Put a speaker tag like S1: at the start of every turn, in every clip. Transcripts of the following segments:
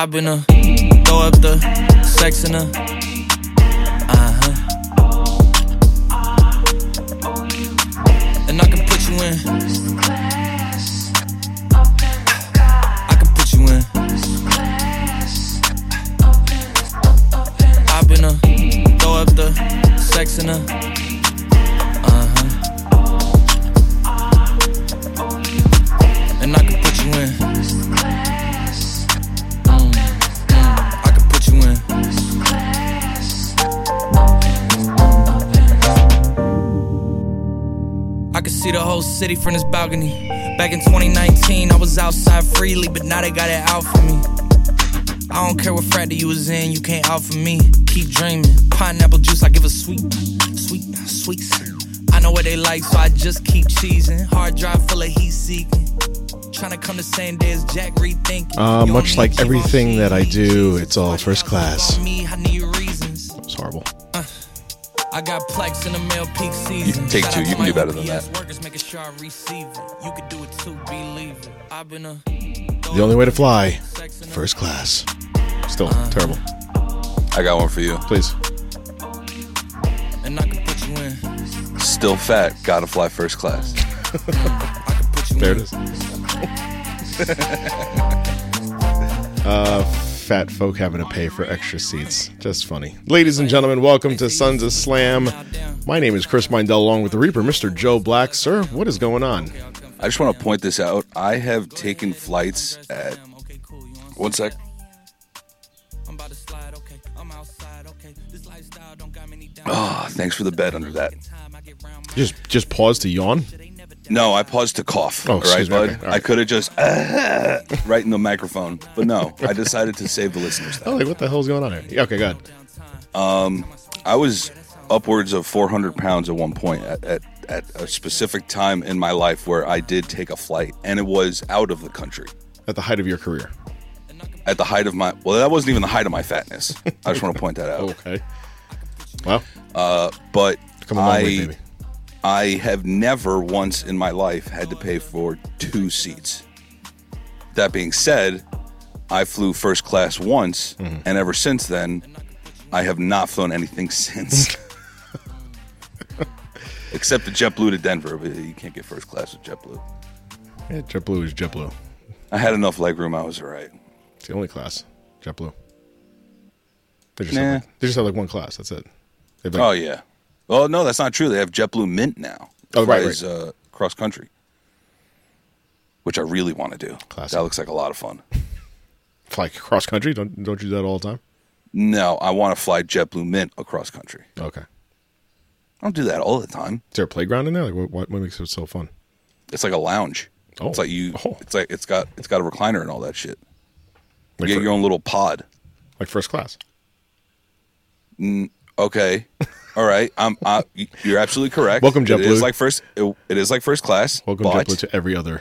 S1: I've been a throw up the sex in a uh huh. And I can put you in. I can put you in. Throw up the sex in a city from this balcony. Back in 2019, I was outside freely, but now they got it out for me. I don't care what frat you was in, you can't out for me. Keep dreaming. Pineapple juice, I give a sweet, sweet, sweet. I know what they like, so I just keep cheesing. Hard drive full of heat seeking. Trying to come the same day as Jack rethinking.
S2: Uh, much like
S1: need keep on
S2: everything that I do, it's all first class.
S1: I got plex in the mail peak season.
S3: You
S1: can
S3: take
S1: two,
S3: you can do better than that.
S1: Workers making sure I receive it. You could do it too, believe it. I've been a
S2: The only way to fly, first class. Still terrible.
S3: I got one for you.
S2: Please.
S1: and I can put you in.
S3: Still fat, gotta fly first class.
S1: I can put you
S2: There
S1: in.
S2: it is. uh, fat folk having to pay for extra seats. Just funny. Ladies and gentlemen, welcome to Sons of Slam. My name is Chris Mindell, along with the Reaper, Mr. Joe Black. Sir, what is going on?
S3: I just want to point this out. I have taken flights at. One sec.
S1: I'm about to slide, okay. I'm outside, okay. This lifestyle don't got many down.
S3: Oh, thanks for the bed under that.
S1: Time I get round my
S2: Just just pause to yawn.
S3: No, I paused to cough.
S2: Oh,
S3: all right,
S2: me.
S3: bud.
S2: Okay, all
S3: I could have just uh-huh, right in the microphone, but no, I decided to save the listeners.
S2: Oh,
S3: That.
S2: like what the hell's going on here? Yeah, Okay, good.
S3: Um, I was upwards of 400 pounds at one point at, at, at a specific time in my life where I did take a flight, and it was out of the country.
S2: At the height of your career.
S3: At the height of my well, that wasn't even the height of my fatness. I just want to point that out.
S2: Okay. Well, uh,
S3: But
S2: come a long
S3: I
S2: way, baby.
S3: I have never once in my life had to pay for two seats. That being said, I flew first class once,
S2: Mm-hmm.
S3: and ever since then, I have not flown anything since. Except the JetBlue to Denver, but you can't get first class with JetBlue.
S2: Yeah, JetBlue is JetBlue.
S3: I had enough leg room. I was all right.
S2: It's the only class. JetBlue. They just,
S3: Nah.
S2: have like, they just have like one class. That's it. Like,
S3: Oh yeah. Well, no, that's not true. They have JetBlue Mint now.
S2: Oh, right,
S3: Flies, Uh, cross country, which I really want to do.
S2: Classic.
S3: That looks like a lot of fun.
S2: fly cross country. Don't don't you do that all the time?
S3: No, I want to fly JetBlue Mint across country.
S2: Okay.
S3: I don't do that all the time.
S2: Is there a playground in there? Like what, what, what makes it so fun?
S3: It's like a lounge.
S2: Oh.
S3: It's like you.
S2: Oh.
S3: It's like it's got it's got a recliner and all that shit. You
S2: Like,
S3: get
S2: fir-
S3: your own little pod.
S2: like first class.
S3: Okay, all right. I'm. I, you're absolutely correct.
S2: Welcome, JetBlue.
S3: It is like first. It, it is like first class.
S2: Welcome JetBlue to every other.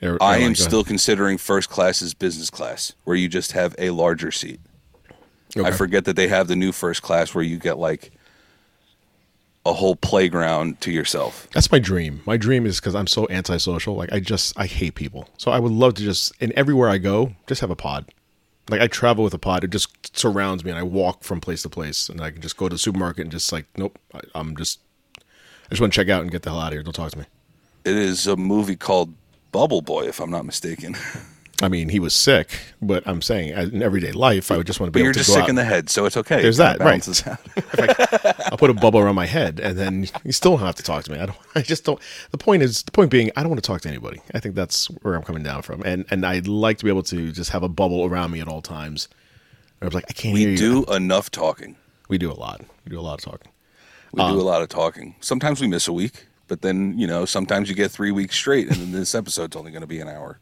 S2: Air,
S3: I am still considering first class as business class, where you just have a larger seat.
S2: Okay.
S3: I forget that they have the new first class where you get like a whole playground to yourself.
S2: That's my dream. My dream is because I'm so antisocial. Like I just I hate people. So I would love to just and everywhere I go, just have a pod. Like I travel with a pod. It just surrounds me, and I walk from place to place, and I can just go to the supermarket and just like, nope, I, I'm just. I just want to check out and get the hell out of here. Don't talk to me.
S3: It is a movie called Bubble Boy, if I'm not mistaken.
S2: I mean, he was sick, but I'm saying in everyday life, I would just want to be
S3: But you're
S2: to
S3: just sick
S2: out.
S3: in the head, so it's okay.
S2: There's that, right.
S3: balances out.
S2: I'll put a bubble around my head, and then you still don't have to talk to me. I don't. I just don't. The point is, the point being, I don't want to talk to anybody. I think that's where I'm coming down from, and and I'd like to be able to just have a bubble around me at all times. I was like, I can't hear
S3: we
S2: you.
S3: do enough talking.
S2: We do a lot. We do a lot of talking.
S3: We
S2: Um,
S3: do a lot of talking. Sometimes we miss a week, but then you know, sometimes you get three weeks straight, and then this episode's only going to be an hour.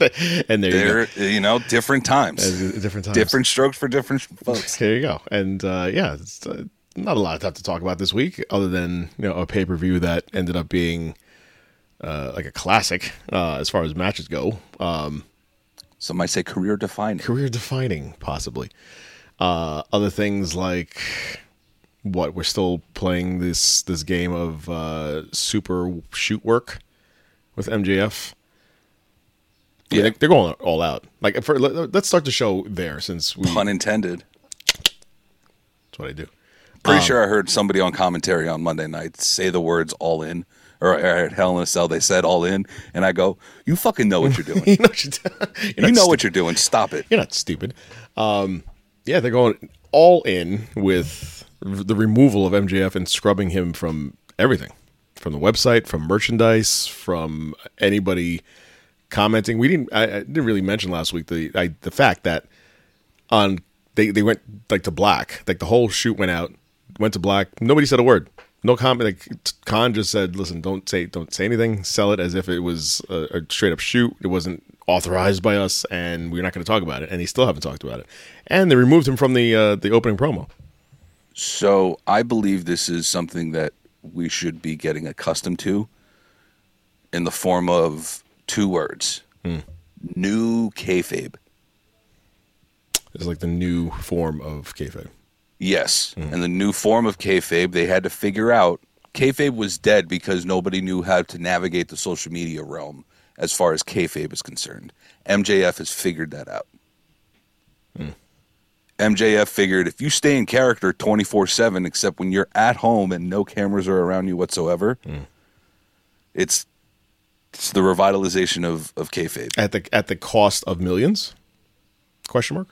S2: and there
S3: They're
S2: you go.
S3: you know different times,
S2: Different times.
S3: different strokes for different folks.
S2: There you go. And uh, yeah, it's uh, not a lot of stuff to talk about this week, other than you know a pay per view that ended up being uh, like a classic uh, as far as matches go. Um,
S3: Some might say career defining.
S2: career defining, possibly. Uh, other things like what we're still playing this this game of uh, super shoot work with MJF. Yeah,
S3: Yeah.
S2: they- they're going all out. Like, for, let, us start the show there since we.
S3: Pun intended.
S2: That's what I do.
S3: Pretty sure I heard somebody on commentary on Monday night say the words "all in," or at Hell in a Cell they said "all in," and I go, "You fucking know what you're doing.
S2: You know what you're, you're
S3: you know what you're doing. Stop it."
S2: You're not stupid. Um, yeah, they're going all in with the removal of MJF and scrubbing him from everything, from the website, from merchandise, from anybody commenting. We didn't. I, I didn't really mention last week the I, the fact that on they they went like to black, like the whole shoot went out, went to black. Nobody said a word. No comment. Like Khan just said, "Listen, don't say don't say anything. Sell it as if it was a, a straight up shoot. It wasn't authorized by us, and we're not going to talk about it." And they still haven't talked about it. And they removed him from the uh, the opening promo.
S3: So I believe this is something that we should be getting accustomed to in the form of two words: hmm. new kayfabe.
S2: It's like the new form of kayfabe.
S3: Yes, hmm. and the new form of kayfabe they had to figure out. Kayfabe was dead because nobody knew how to navigate the social media realm as far as kayfabe is concerned. MJF has figured that out. Hmm. MJF figured if you stay in character 24 7, except when you're at home and no cameras are around you whatsoever, it's, it's the revitalization of, of kayfabe.
S2: At the at the cost of millions? Question mark.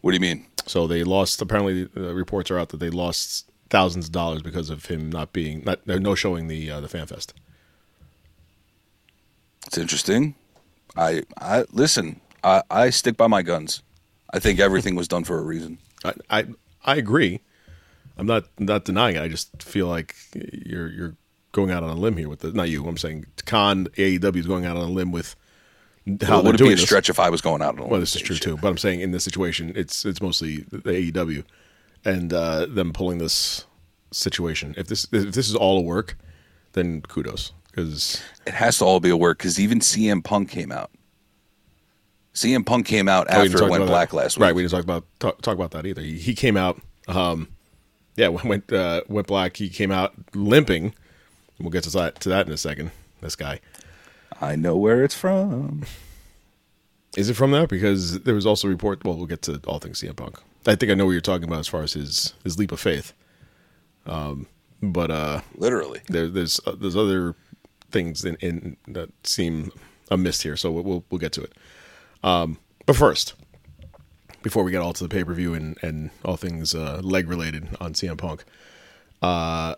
S3: What do you mean?
S2: So they lost. Apparently, the reports are out that they lost thousands of dollars because of him not being not no showing the uh, the fan fest.
S3: It's interesting. I, I listen. I, I stick by my guns. I think everything was done for a reason.
S2: I, I I agree. I'm not not denying it. I just feel like you're you're going out on a limb here with the not you. I'm saying Khan AEW is going out on a limb with how
S3: Well,
S2: they're
S3: would it be a
S2: this.
S3: stretch if I was going out on a
S2: Well, this is true too. But I'm saying in this situation, it's it's mostly the AEW and uh, them pulling this situation. If this if this is all a work, then kudos because?
S3: It has to all be a work because even CM Punk came out. CM Punk came out
S2: Oh,
S3: after it went black
S2: that.
S3: last week.
S2: Right, we didn't talk about talk, talk about that either. He, he came out, um, yeah, went uh, went black. He came out limping. We'll get to that to that in a second. This guy
S3: I know where it's from.
S2: is it from that? because there was also a report. Well, we'll get to all things CM Punk. I think I know what you're talking about as far as his his leap of faith. Um, but uh,
S3: Literally.
S2: there, there's uh, there's other things in, in that seem amiss here, so we'll we'll, we'll get to it. Um, but first, before we get all to the pay per view and and all things uh, leg related on CM Punk, uh,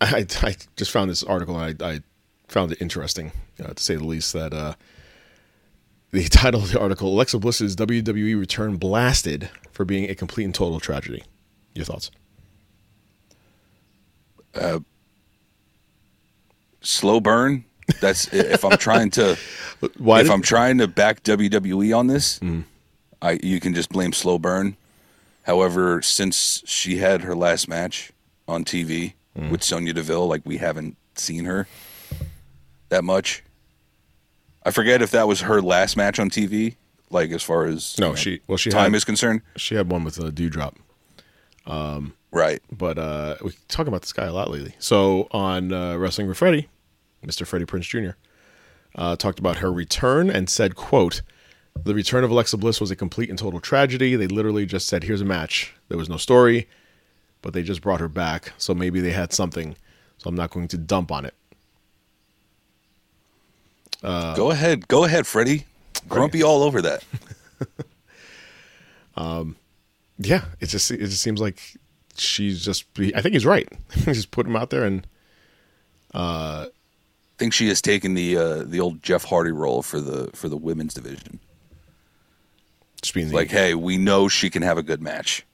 S2: I I just found this article and I, I found it interesting uh, to say the least that uh, the title of the article Alexa Bliss's WWE return blasted for being a complete and total tragedy. Your thoughts?
S3: Slow burn. That's if I'm trying to
S2: Why
S3: if
S2: did-
S3: I'm trying to back WWE on this, I you can just blame slow burn. However, since she had her last match on TV with Sonya Deville, like we haven't seen her that much. I forget if that was her last match on TV, like as far as
S2: No,
S3: you know,
S2: she- well, she
S3: time
S2: had-
S3: is concerned.
S2: she had one with a Doudrop.
S3: Right.
S2: but uh, we talk about this guy a lot lately. So on uh, Wrestling with Freddie, Mr. Freddie Prinze Jr. Uh, talked about her return and said, "quote The return of Alexa Bliss was a complete and total tragedy. They literally just said, here's a match. There was no story, but they just brought her back. So maybe they had something. So I'm not going to dump on it.
S3: go ahead. Go ahead, Freddie. Grumpy all over that.
S2: um, Yeah, it just it just seems like she's just. I think he's right. just put him out there and
S3: I think she has taken the uh, the old Jeff Hardy role for the for the women's division.
S2: just being the,
S3: Like, hey, we know she can have a good match.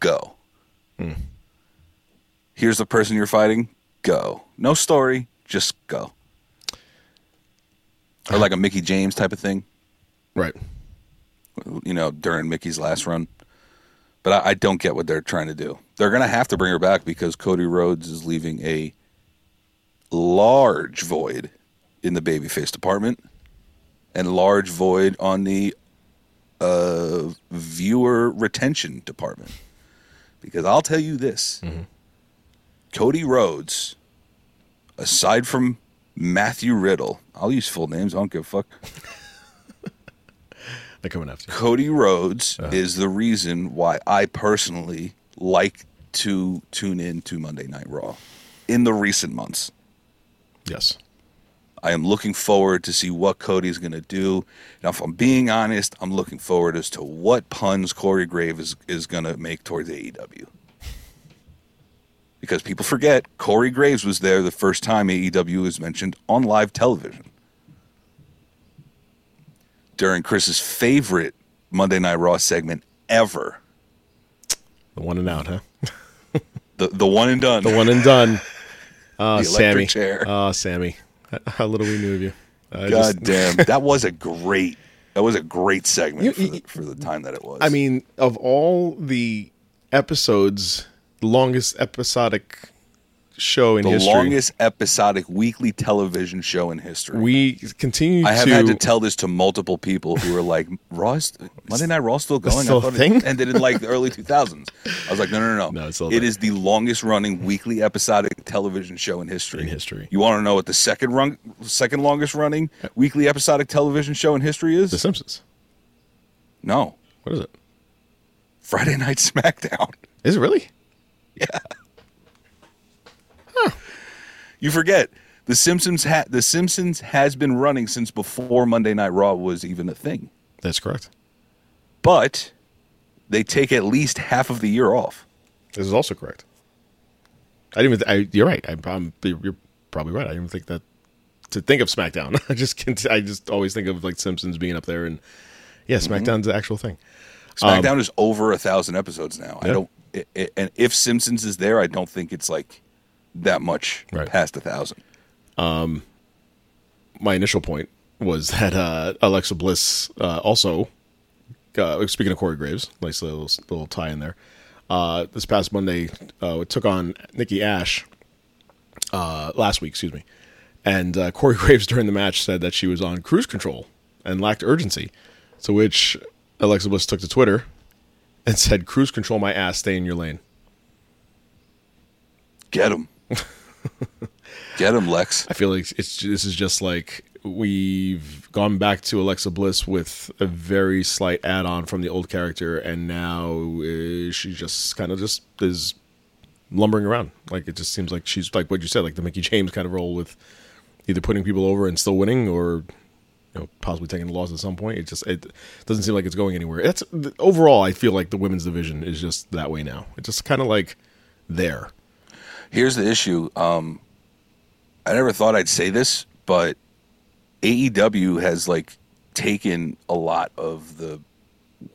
S3: Go. Here's the person you're fighting. Go. No story. Just go. or like a Mickie James type of thing.
S2: Right.
S3: You know, during Mickie's last run. But I, I don't get what they're trying to do. They're going to have to bring her back because Cody Rhodes is leaving a large void in the babyface department and large void on the uh, viewer retention department. Because I'll tell you this mm-hmm. Cody Rhodes, aside from Matthew Riddle, I'll use full names, I don't give a fuck.
S2: They're coming after you.
S3: Cody Rhodes uh-huh. is the reason why I personally like to tune in to Monday Night Raw in the recent months.
S2: Yes.
S3: I am looking forward to see what Cody's going to do. Now, if I'm being honest, I'm looking forward as to what puns Corey Graves is, is going to make towards AEW. Because people forget, Corey Graves was there the first time AEW was mentioned on live television. During Chris's favorite Monday Night Raw segment ever,
S2: The one and out, huh?
S3: the, the one and done.
S2: The one and done. Oh, Sammy.
S3: chair.
S2: Oh, Sammy. How little we knew of you. I
S3: God
S2: just-
S3: damn, that was a great, that was a great segment
S2: You-
S3: for, the, for the time that it was.
S2: I mean, of all the episodes, the longest episodic show in
S3: the
S2: history,
S3: longest episodic weekly television show in history.
S2: we continue
S3: I have
S2: to,
S3: had to tell this to multiple people who were like, "Raw, is- Monday Night Raw still going?"
S2: still
S3: I thought
S2: thing?
S3: it ended in like the early 2000s. I was like, "No, no, no,
S2: No, it's a
S3: It
S2: thing.
S3: the longest running weekly episodic television show in history.
S2: In history.
S3: You want to know what the second run, second longest running weekly episodic television show in history is?
S2: The Simpsons.
S3: no,
S2: What is it?
S3: Friday Night SmackDown.
S2: Is it really?
S3: You forget the Simpsons. Ha- the Simpsons has been running since before Monday Night Raw was even a thing.
S2: That's correct.
S3: But they take at least half of the year off.
S2: This is also correct. I didn't even. I, you're right. I, I'm. You're probably right. I didn't think that. To think of SmackDown, I just can't, I just always think of like Simpsons being up there, and yeah,
S3: Mm-hmm.
S2: SmackDown's the actual thing.
S3: SmackDown is over a thousand episodes now. I don't. It, it, and if Simpsons is there, I don't think it's like that much
S2: Right.
S3: past a thousand.
S2: my initial point was that uh, Alexa Bliss uh, also, uh, speaking of Corey Graves, nice little, little tie in there. Uh, this past Monday, uh, took on Nikki Ash uh, last week, excuse me. And uh, Corey Graves during the match said that she was on cruise control and lacked urgency. To which Alexa Bliss took to Twitter and said, "Cruise control my ass, stay in your lane."
S3: Get him. Get him, Lex.
S2: I feel like it's this is just like we've gone back to Alexa Bliss with a very slight add-on from the old character, and now uh, she just kind of just is lumbering around. Like it just seems like she's like what you said, like the Mickie James kind of role with either putting people over and still winning, or you know possibly taking the loss at some point. It just it doesn't seem like it's going anywhere. It's overall, I feel like the women's division is just that way now. It's just kind of like there.
S3: Here's the issue. Um, I never thought I'd say this, but AEW has like taken a lot of the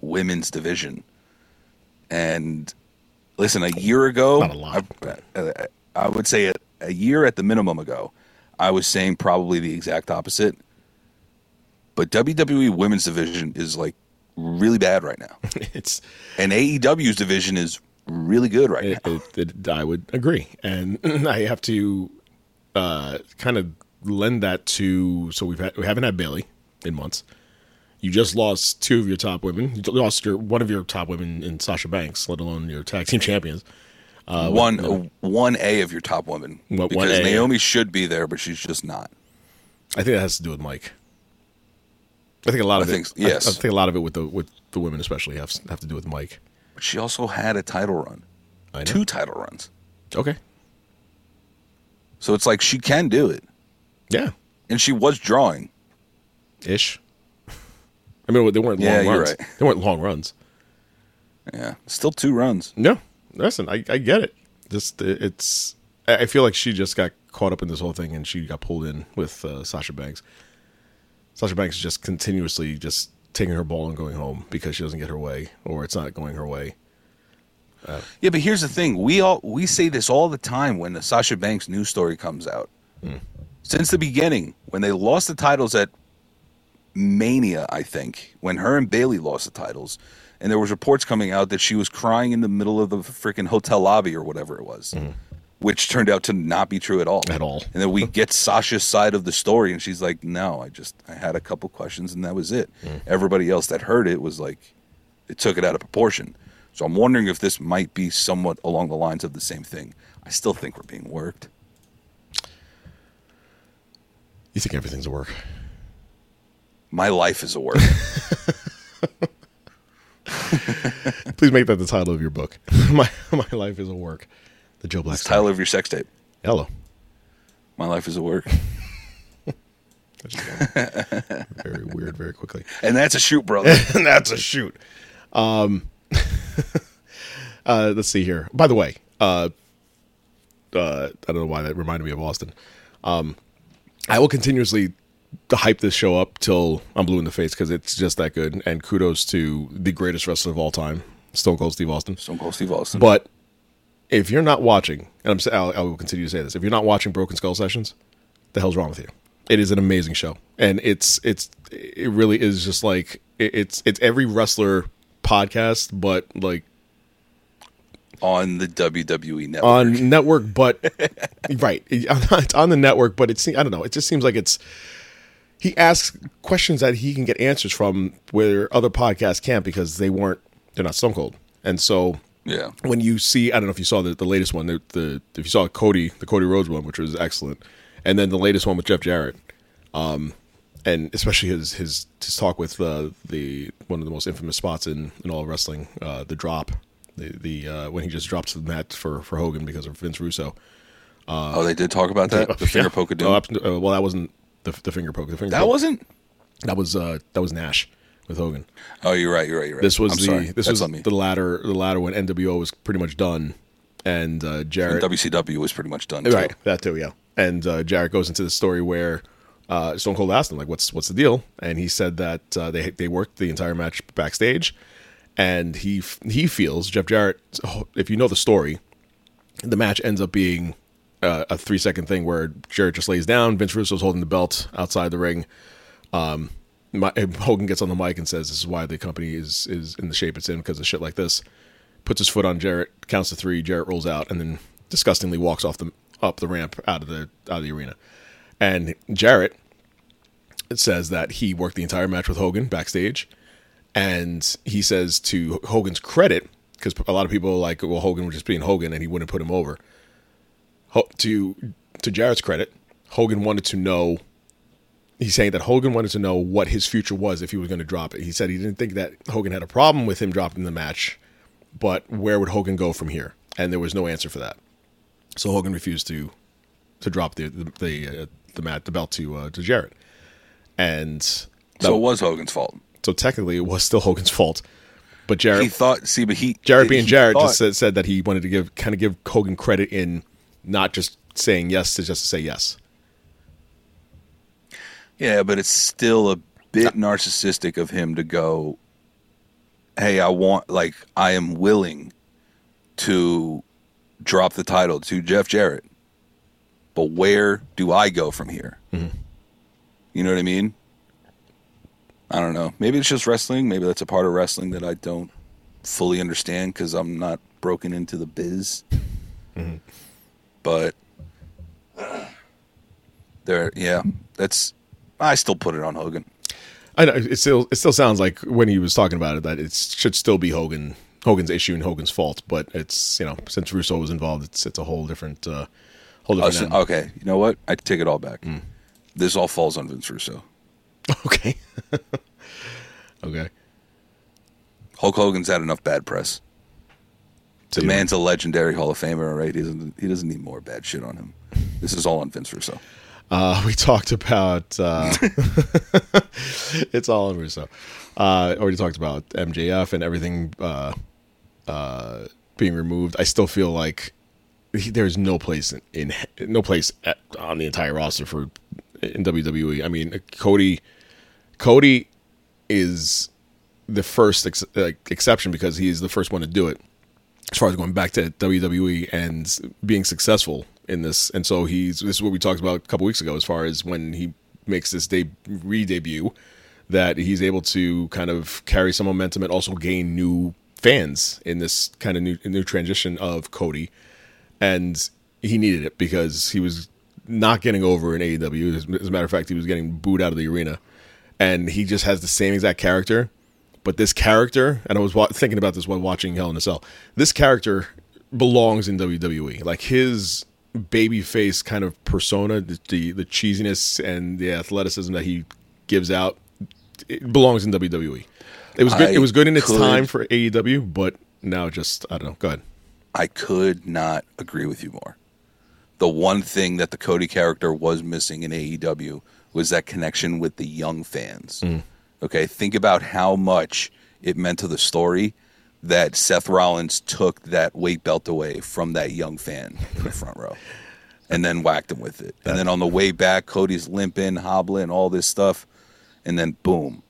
S3: women's division. And listen, a year ago,
S2: Not a lot,
S3: I, I, I would say a, a year at the minimum ago, I was saying probably the exact opposite. But WWE women's division is like really bad right now,
S2: It's
S3: and AEW's division is really good right
S2: It,
S3: now.
S2: it, it, I would agree, and I have to uh, kind of lend that to. So we've had, we haven't had Bayley in months. You just lost two of your top women. You lost your one of your top women in Sasha Banks, let alone your tag team champions. Uh,
S3: one one A of your top women
S2: What-
S3: because
S2: 1A?
S3: Naomi should be there, but she's just not.
S2: I think that has to do with Mike. I think a lot
S3: I
S2: of
S3: think-
S2: it. I-
S3: yes.
S2: I, think a lot of it with the with the women especially have have to do with Mike.
S3: But she also had a title run,
S2: I know.
S3: two title runs.
S2: Okay.
S3: So it's like she can do it,
S2: Yeah.
S3: and she was drawing.
S2: Ish. I mean, they weren't
S3: Yeah,
S2: long
S3: you're
S2: runs.
S3: right.
S2: They weren't long runs.
S3: Yeah, still two runs.
S2: No, listen, I, I get it. Just it's. I feel like she just got caught up in this whole thing, and she got pulled in with uh, Sasha Banks. Sasha Banks is just continuously just taking her ball and going home because she doesn't get her way, or it's not going her way.
S3: Yeah, but here's the thing: we all we say this all the time when the Sasha Banks news story comes out.
S2: Hmm.
S3: Since the beginning, when they lost the titles at Mania, I think, when her and Bayley lost the titles, and there was reports coming out that she was crying in the middle of the freaking hotel lobby or whatever it was. Which turned out to not be true at all.
S2: At all.
S3: And then we get Sasha's side of the story, and she's like, "No, I just I had a couple questions, and that was it." Hmm. Everybody else that heard it was like, it took it out of proportion. So I'm wondering if this might be somewhat along the lines of the same thing. I still think we're being worked.
S2: You think everything's a work?
S3: My life is a work.
S2: Please make that the title of your book. my my life is a work. The Joe Black
S3: It's title of your sex tape.
S2: Hello.
S3: My life is a work,
S2: That just got very weird, very quickly.
S3: and that's a shoot, brother.
S2: and that's a shoot. Um, uh, let's see here. By the way, uh, uh, I don't know why that reminded me of Austin. Um, I will continuously hype this show up till I'm blue in the face because it's just that good. And kudos to the greatest wrestler of all time, Stone Cold Steve Austin.
S3: Stone Cold Steve Austin.
S2: But if you're not watching, and I'm I'll, I will continue to say this, if you're not watching Broken Skull Sessions, the hell's wrong with you? It is an amazing show, and it's it's it really is just like it, it's it's every wrestler podcast, but like
S3: on the WWE network.
S2: on network, but right, it's on the network, but it's I don't know, it just seems like it's he asks questions that he can get answers from where other podcasts can't because they weren't they're not Stone Cold, and so
S3: yeah.
S2: when you see, I don't know if you saw the, the latest one, the, the if you saw Cody, the Cody Rhodes one, which was excellent, and then the latest one with Jeff Jarrett, um, and especially his his his talk with uh, the one of the most infamous spots in in all of wrestling, uh, the drop, the the uh, when he just drops the mat for for Hogan because of Vince Russo.
S3: oh, they did talk about that. The finger
S2: Yeah.
S3: poke of doom.
S2: Oh, uh, well, that wasn't the the finger poke. The finger
S3: that
S2: poke-
S3: wasn't.
S2: that was uh that was Nash with Hogan.
S3: Oh, you're right. You're right. You're right.
S2: This was
S3: I'm
S2: the
S3: sorry.
S2: this
S3: That's
S2: was the latter the latter when NWO was pretty much done, and uh,
S3: And
S2: Jarrett
S3: WCW was pretty much done. Too.
S2: Right, that too, yeah. And uh, Jarrett goes into the story where uh, Stone Cold asked him, like, "What's what's the deal?" And he said that uh, they they worked the entire match backstage, and he he feels Jeff Jarrett. If you know the story, the match ends up being uh, a three second thing where Jarrett just lays down. Vince Russo's holding the belt outside the ring. Um, my, Hogan gets on the mic and says, "This is why the company is is in the shape it's in because of shit like this." Puts his foot on Jarrett, counts to three. Jarrett rolls out, and then disgustingly walks off the up the ramp out of the out of the arena. And Jarrett says that he worked the entire match with Hogan backstage, and he says to Hogan's credit, because a lot of people are like, well, Hogan was just being Hogan, and he wouldn't put him over. To to Jarrett's credit, Hogan wanted to know. He's saying that Hogan wanted to know what his future was if he was going to drop it. He said he didn't think that Hogan had a problem with him dropping the match, but where would Hogan go from here? And there was no answer for that. So Hogan refused to to drop the the the, uh, the mat the belt to uh, to Jarrett, and
S3: So it was Hogan's fault.
S2: so technically it was still Hogan's fault. But Jarrett
S3: He thought. See, but he
S2: Jarrett
S3: he
S2: being Jarrett
S3: thought-
S2: just said, said that he wanted to give kind of give Hogan credit in not just saying yes to just to say yes.
S3: Yeah, but it's still a bit narcissistic of him to go, "Hey, I want like I am willing to drop the title to Jeff Jarrett, but where do I go from here?" Mm-hmm. You know what I mean? I don't know. Maybe it's just wrestling. Maybe that's a part of wrestling that I don't fully understand because I'm not broken into the biz. Mm-hmm. But there, yeah, that's. I still put it on Hogan.
S2: I know it still it still sounds like when he was talking about it that it should still be Hogan Hogan's issue and Hogan's fault, but it's you know since Russo was involved, it's it's a whole different uh, whole
S3: Oh,
S2: different.
S3: so- okay, you know what? I take it all back. This all falls on Vince Russo.
S2: okay, okay.
S3: Hulk Hogan's had enough bad press. The man's a legendary Hall of Famer, all right? He doesn't. He doesn't need more bad shit on him. This is all on Vince Russo.
S2: Uh, we talked about uh, it's all in Russo. Uh, already talked about MJF and everything uh, uh, being removed. I still feel like he, there's no place in, in no place at, on the entire roster for in WWE. I mean, Cody Cody is the first ex- exception because he's the first one to do it as far as going back to WWE and being successful in this. And so he's this is what we talked about a couple weeks ago as far as when he makes this day re-debut that he's able to kind of carry some momentum and also gain new fans in this kind of new new transition of Cody, and he needed it because he was not getting over in AEW. As, as a matter of fact, he was getting booed out of the arena, and he just has the same exact character. But this character, and I was wa- thinking about this while watching Hell in a Cell. This character belongs in WWE. Like his baby face kind of persona, the, the the cheesiness and the athleticism that he gives out, it belongs in WWE. It was good.
S3: I
S2: it was good in its
S3: could-
S2: time for AEW, but now just I don't know. Go ahead.
S3: I could not agree with you more. The one thing that the Cody character was missing in AEW was that connection with the young fans. Mm. Okay, think about how much it meant to the story that Seth Rollins took that weight belt away from that young fan in the front row and then whacked him with it. And then on the way back, Cody's limping, hobbling, all this stuff. And then boom,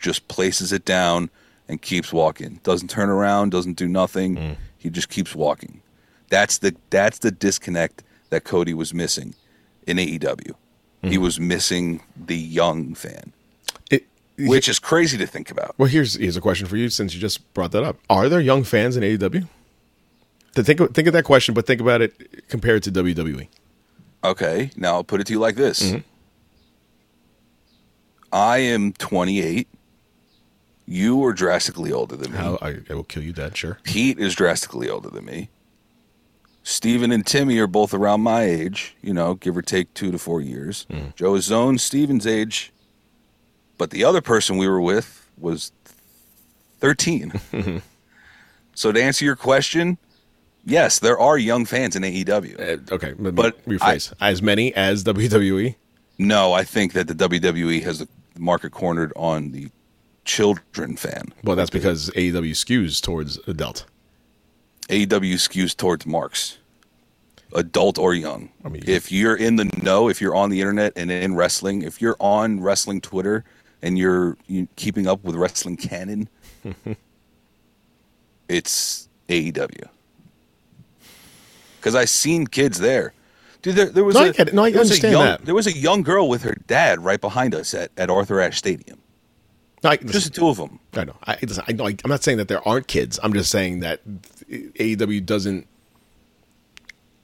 S3: just places it down and keeps walking. Doesn't turn around, doesn't do nothing. Mm. He just keeps walking. That's the that's the disconnect that Cody was missing in AEW. He mm. was missing the young fan, which is crazy to think about.
S2: Well, here's here's a question for you since you just brought that up. Are there young fans in AEW? To think of, think of that question, but think about it compared to. WWE.
S3: Okay, now I'll put it to you like this. Mm-hmm. I am 28. You are drastically older than me.
S2: How I, I will kill you, Dad. Sure.
S3: Pete is drastically older than me. Steven and Timmy are both around my age, you know, give or take two to four years. Mm. Joe is zone Steven's age, but the other person we were with was 13. so to answer your question, yes, there are young fans in AEW.
S2: Uh, okay, but, rephrase. as many as? WWE.
S3: No, I think that the WWE has the market cornered on the children fan.
S2: Well, that's because AEW skews towards adult.
S3: AEW skews towards marks, adult or young.
S2: I mean-
S3: if you're in the know, if you're on the internet and in wrestling, if you're on wrestling Twitter and you're you, keeping up with wrestling canon, it's AEW. Because I seen kids there. Dude, there, there was
S2: No, I
S3: a,
S2: get it. No, I
S3: there was a young,
S2: that.
S3: There was a young girl with her dad right behind us at, at Arthur Ashe Stadium.
S2: No, I,
S3: Just the two of them.
S2: I know. I, listen, I know. I, I'm not saying that there aren't kids. I'm just saying that AEW doesn't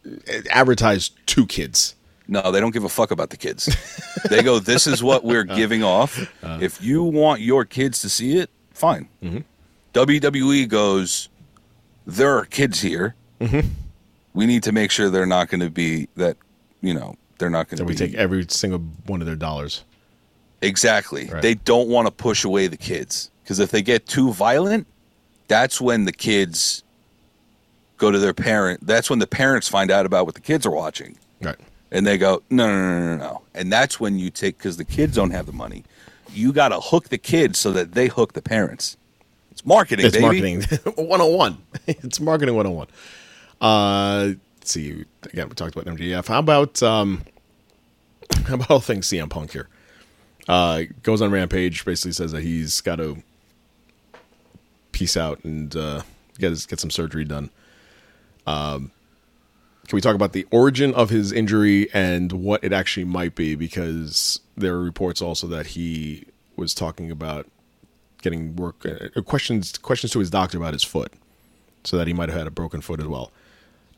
S2: uh, advertise to kids.
S3: No, they don't give a fuck about the kids. they go, this is what we're uh, giving off. Uh. if you want your kids to see it, fine. Mm-hmm. WWE goes, there are kids here. Mm-hmm. We need to make sure they're not going to be that, you know, they're not going to be.
S2: we take every single one of their dollars.
S3: exactly.
S2: Right.
S3: They don't want to push away the kids because if they get too violent, that's when the kids go to their parent. That's when the parents find out about what the kids are watching. And they go no no no no no and that's when you take because the kids don't have the money you got to hook the kids so that they hook the parents it's marketing
S2: It's
S3: baby.
S2: marketing 101. it's marketing 101. Uh, let's see. Again, we talked about MJF. How about um, how about all things CM Punk here? Uh, goes on Rampage, basically says that he's got to peace out and uh, get his, get some surgery done. Um, can we talk about the origin of his injury and what it actually might be? Because there are reports also that he was talking about getting work uh, questions questions to his doctor about his foot, so that he might have had a broken foot as well.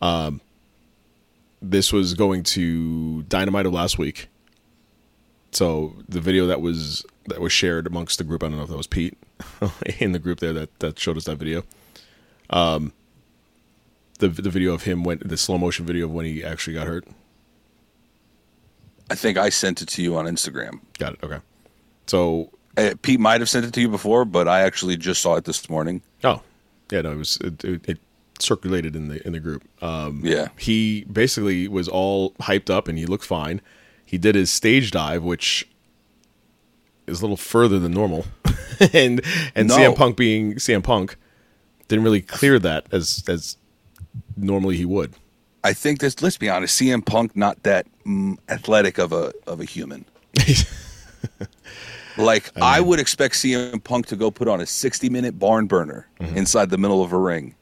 S2: Um, this was going to Dynamite of last week. So the video that was that was shared amongst the group, I don't know if that was Pete in the group there that that showed us that video. Um, the the video of him went the slow motion video of when he actually got hurt.
S3: i think i sent it to you on instagram
S2: Got it. Okay. So
S3: uh, pete might have sent it to you before but i actually just saw it this morning
S2: Oh, yeah, no, it was it, it, it circulated in the in the group. Um,
S3: Yeah.
S2: he basically was all hyped up and he looked fine. He did his stage dive, which is a little further than normal, and and
S3: No.
S2: CM Punk being CM Punk didn't really clear that as as normally he would.
S3: i think this let's be honest cm punk not that mm, athletic of a of a human like i would expect cm punk to go put on a 60 minute barn burner
S2: Mm-hmm.
S3: inside the middle of a ring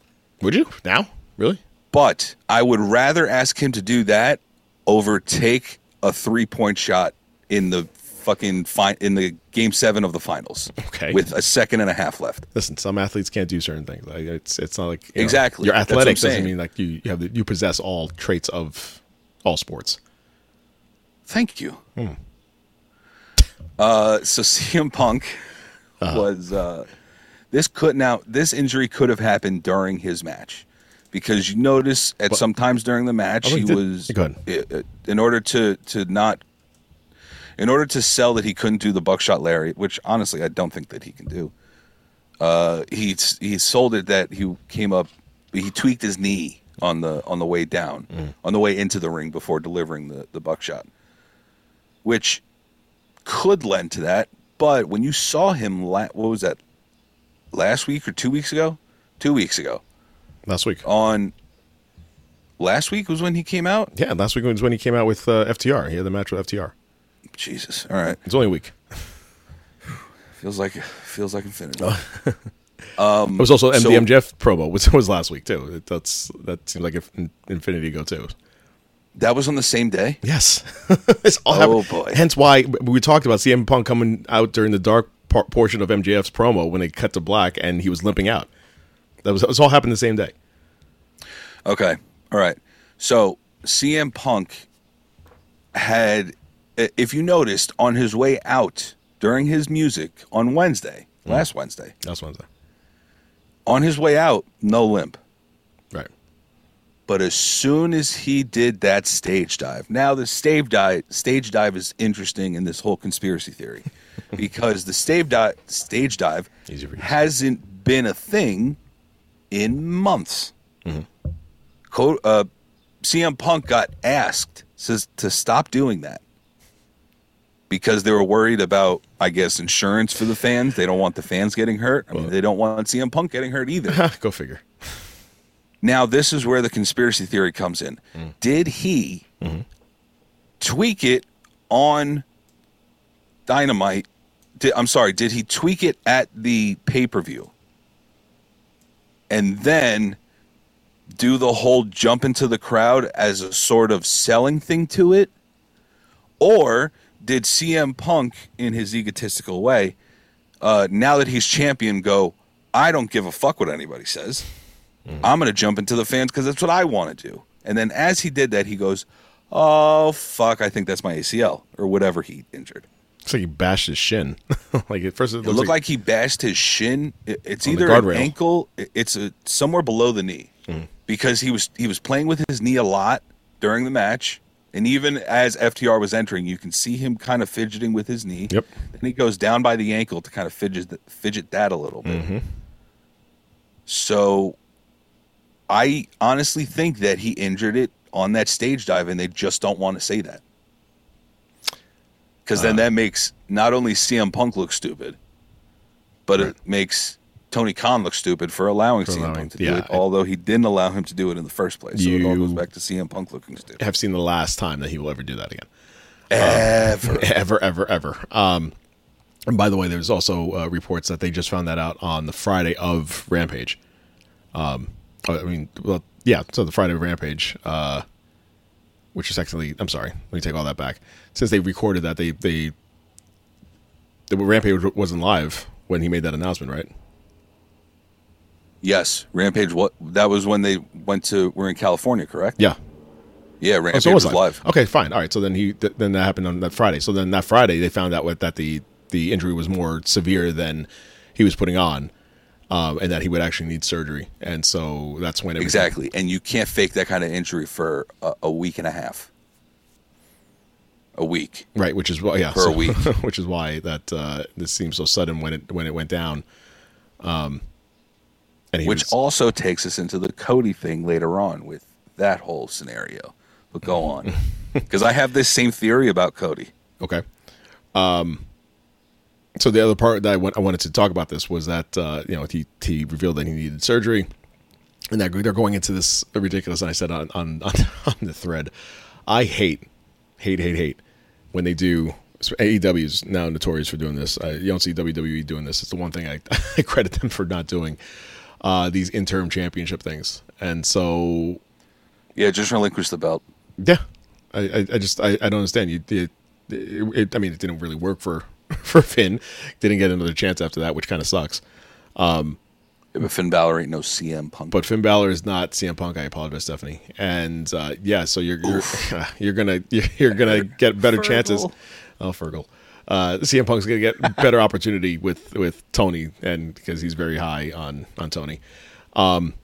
S2: would you now? Really?
S3: But I would rather ask him to do that over take a three point shot in the fucking fi- in the game seven of the finals.
S2: Okay.
S3: with a second and a half left.
S2: Listen, some athletes can't do certain things. Like it's it's not like you
S3: Exactly. That's
S2: athletic doesn't mean like you, you have the, you possess all traits of all sports.
S3: Thank you.
S2: Hmm.
S3: Uh, so CM Punk
S2: Uh-huh.
S3: was uh, this could now this injury could have happened during his match because you notice at some times during the match
S2: Oh, he
S3: was uh, uh, in order to to not in order to sell that he couldn't do the buckshot lariat, which honestly I don't think that he can do. Uh, he he sold it that he came up, he tweaked his knee on the on the way down,
S2: Mm.
S3: on the way into the ring before delivering the the buckshot, which could lend to that. But when you saw him, la- what was that? Last week or two weeks ago? Two weeks ago
S2: Last week,
S3: on. Last week was when he came out.
S2: yeah, last week was when he came out with uh, FTR. He had the match with FTR.
S3: Jesus, all right.
S2: It's only a week.
S3: Feels like feels like infinity.
S2: Um, um, it was also
S3: so-
S2: MDMJF promo, which was last week too. It- That's that seems like if Infinity go too.
S3: That was on the same day.
S2: Yes. It's all
S3: Oh,
S2: happened-
S3: boy.
S2: Hence why we talked about CM Punk coming out during the dark par- portion of MJF's promo when they cut to black and he was limping out. That was, that was all happened the same day.
S3: Okay. All right. So CM Punk had, Uh, if you noticed, on his way out during his music on Wednesday, mm. last Wednesday,
S2: That's Wednesday.
S3: on his way out, no limp.
S2: Right.
S3: But as soon as he did that stage dive, now the stage dive, stage dive is interesting in this whole conspiracy theory, because the stage dive, stage dive
S2: Easy for you.
S3: hasn't been a thing in months. Mm-hmm. Co- uh, CM Punk got asked says to stop doing that because they were worried about, I guess, insurance for the fans. They don't want the fans getting hurt. I mean, they don't want CM Punk getting hurt either.
S2: Go figure.
S3: Now, this is where the conspiracy theory comes in. Mm. Did he mm-hmm. tweak it on Dynamite? Did, I'm sorry, did he tweak it at the pay per view? And then do the whole jump into the crowd as a sort of selling thing to it? Or did CM Punk, in his egotistical way, uh, now that he's champion, go, I don't give a fuck what anybody says. I'm going to jump into the fans because that's what I want to do. And then as he did that, he goes, Oh, fuck, I think that's my ACL or whatever he injured.
S2: Looks like he bashed his shin. like at first, it
S3: It looked like, he bashed his shin. It- It's either an ankle, it- it's a, somewhere below the knee because he was he was playing with his knee a lot during the match. And even as FTR was entering, you can see him kind of fidgeting with his knee.
S2: Yep.
S3: Then he goes down by the ankle to kind of fidget fidget that a little bit.
S2: Mm-hmm.
S3: So I honestly think that he injured it on that stage dive, and they just don't want to say that. Because
S2: Uh.
S3: then that makes not only CM Punk look stupid, but it makes Tony Khan look stupid for allowing
S2: For
S3: CM
S2: allowing-
S3: Punk to do it,
S2: I-
S3: although he didn't allow him to do it in the first place. So it all goes back to CM Punk looking stupid.
S2: I have seen the last time that he will ever do that again.
S3: Ever.
S2: ever, ever, ever. Um, and by the way, there's also uh, reports that they just found that out on the Friday of Rampage. Um, I mean, well, yeah, so the Friday of Rampage, uh, which is actually, I'm sorry, let me take all that back. Since they recorded that, they they the Rampage wasn't live when he made that announcement, right?
S3: Yes, Rampage. What that was when they went to. We're in California, correct?
S2: Yeah.
S3: Yeah,
S2: Oh,
S3: Rampage
S2: so it
S3: was,
S2: was
S3: live.
S2: Okay, fine. All right. So then he th- then that happened on that Friday. So then that Friday they found out what, that the the injury was more severe than he was putting on, um, and that he would actually need surgery. And so that's when it
S3: Exactly, and you can't fake that kind of injury for a, a week and a half. A week.
S2: right, which is why yeah,
S3: for a week.
S2: which is why that uh, this seems so sudden when it when it went down. Um,
S3: Which
S2: was,
S3: also takes us into the Cody thing later on with that whole scenario. But go on, because I have this same theory about Cody.
S2: Okay. Um, so the other part that I, went, I wanted to talk about this was that uh, you know he he revealed that he needed surgery, and that they're going into this ridiculous. And I said on on on, the thread, I hate hate hate hate when they do. AEW is now notorious for doing this. Uh, you don't see WWE doing this. It's the one thing I, I credit them for not doing uh, these interim championship things. And so
S3: Yeah, just relinquish the belt.
S2: yeah, I, I, I just I, I don't understand. You, you it, it, I mean, it didn't really work for for Finn. Didn't get another chance after that, which kind of sucks.
S3: Yeah, but Finn Balor ain't no CM Punk.
S2: But Finn Balor is not CM Punk. I apologize, Stephanie. And uh, yeah, so you're you're, you're gonna you're, you're gonna get better chances. Oh, Fergal. Uh, CM Punk's gonna get better opportunity with with Tony, and because he's very high on on Tony. Um,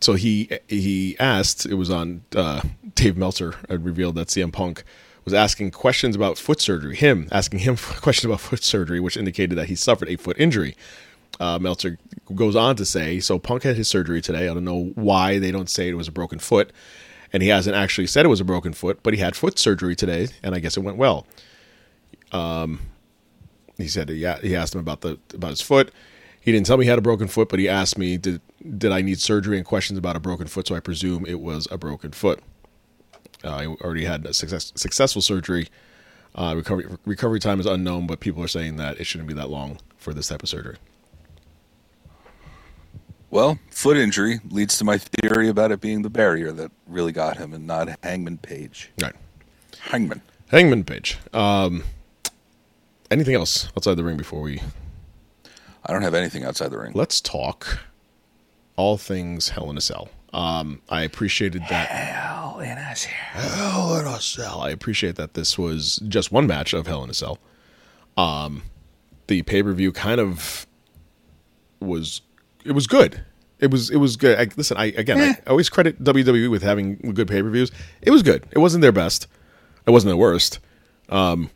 S2: so he he asked. It was on uh, Dave Meltzer. had revealed that CM Punk was asking questions about foot surgery. Him asking him questions about foot surgery, which indicated that he suffered a foot injury. Uh, Meltzer goes on to say, so Punk had his surgery today. I don't know why they don't say it was a broken foot, and he hasn't actually said it was a broken foot, but he had foot surgery today, and I guess it went well. Um, he said, yeah, he asked him about the about his foot. He didn't tell me he had a broken foot, but he asked me, did did I need surgery and questions about a broken foot? So I presume it was a broken foot. Uh, I already had a success, successful surgery. Uh, recovery recovery time is unknown, but people are saying that it shouldn't be that long for this type of surgery.
S3: Well, foot injury leads to my theory about it being the barrier that really got him and not Hangman Page.
S2: Right.
S3: Hangman.
S2: Hangman Page. Um, anything else outside the ring before we
S3: I don't have anything outside the ring.
S2: let's talk all things Hell in a Cell. Um, I appreciated that.
S3: Hell in a cell.
S2: Hell in a Cell. I appreciate that this was just one match of Hell in a Cell. Um, the pay per view kind of was it was good. It was it was good. I, listen, I again I always credit WWE with having good pay per views. It was good. It wasn't their best. It wasn't their worst. Um,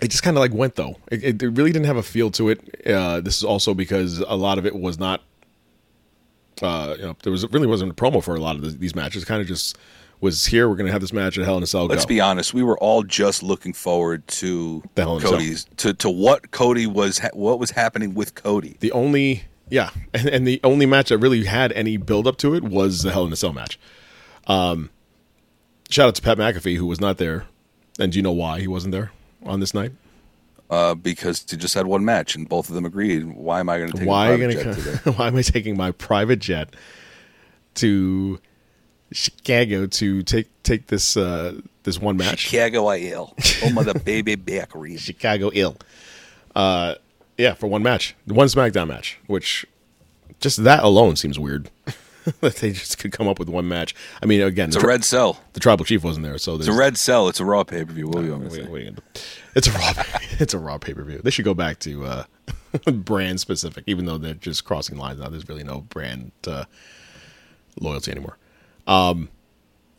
S2: it just kind of like went though. It, it, really didn't have a feel to it. Uh, this is also because a lot of it was not. Uh, you know, there was really wasn't a promo for a lot of the, these matches. Kind of just was here. We're gonna have this match at Hell in a Cell.
S3: Let's
S2: go.
S3: be honest. We were all just looking forward to
S2: The Hell in.
S3: Cody's to, to what Cody was ha- what was happening with Cody.
S2: the only yeah, and, and the only match that really had any build up to it was the Hell in a Cell match. Um, shout out to Pat McAfee who was not there, and do you know why he wasn't there on this night?
S3: Uh, because he just had one match and both of them agreed. Why am I going to take
S2: why
S3: private
S2: I
S3: jet
S2: gonna, why am I taking my private jet to Chicago to take take this uh, this one match?
S3: Chicago IL. Home of the baby bakery.
S2: Chicago ill. Uh, yeah, for one match, one SmackDown match, which just that alone seems weird. that they just could come up with one match. I mean, again,
S3: It's
S2: the,
S3: a
S2: tri-
S3: red cell.
S2: the tribal chief wasn't there, so
S3: It's a red cell. It's a raw pay per view. What are you going to
S2: Wait, wait, it's a raw. It's a raw pay per view. They should go back to uh, brand specific, even though they're just crossing lines now. There's really no brand uh, loyalty anymore. Um,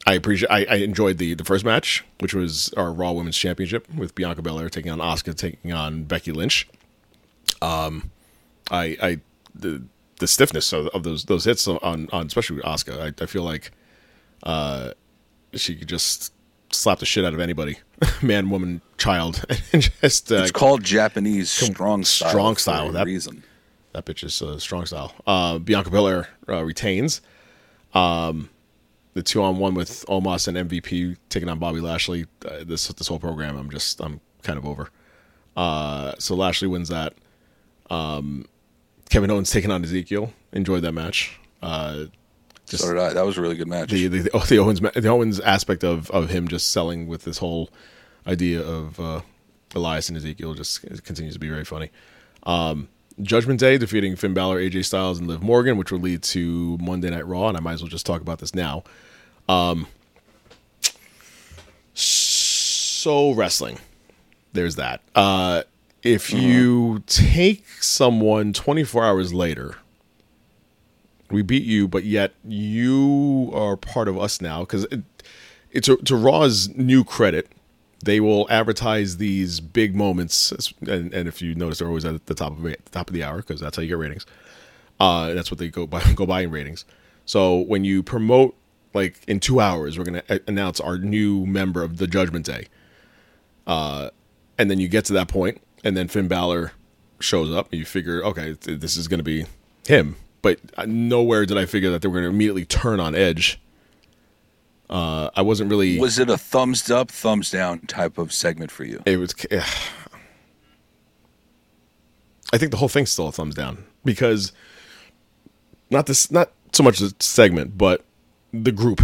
S2: I appreciate. I, I enjoyed the the first match, which was our Raw Women's Championship with Bianca Belair taking on Asuka, taking on Becky Lynch. Um, I I the the stiffness of, of those those hits on on especially with Asuka. I, I feel like uh, she could just slap the shit out of anybody, man, woman, child, and just uh,
S3: It's called Japanese strong style.
S2: strong style,
S3: a
S2: that-
S3: reason.
S2: that bitch is uh, strong style. Uh, Bianca Belair uh, retains. Um, the two on one with Omos and MVP taking on Bobby Lashley. Uh, this this whole program, I'm just I'm kind of over. Uh, so Lashley wins that. Um, Kevin Owens taking on Ezekiel. Enjoyed that match. Uh, just
S3: So did I. That was a really good match.
S2: the the, the, oh, the Owens the Owens aspect of of him just selling with this whole idea of uh, Elias and Ezekiel just continues to be very funny. Um, Judgment Day defeating Finn Balor, AJ Styles, and Liv Morgan, which will lead to Monday Night Raw, and I might as well just talk about this now. Um, so wrestling, there's that. Uh, if you take someone 24 hours later we beat you, but yet you are part of us now because it, it's a, to Raw's new credit. They will advertise these big moments, and, and if you notice, they're always at the top of it, top of the hour because that's how you get ratings. Uh, that's what they go by go by in ratings. So when you promote, like in two hours, we're going to announce our new member of the Judgment Day, uh, and then you get to that point, and then Finn Balor shows up, you figure, okay, this is going to be him. But uh, nowhere did I figure that they were going to immediately turn on Edge. Uh, I wasn't really.
S3: was it a thumbs up, thumbs down type of segment for you?
S2: it was. I think the whole thing's still a thumbs down because not this, not so much the segment, but the group.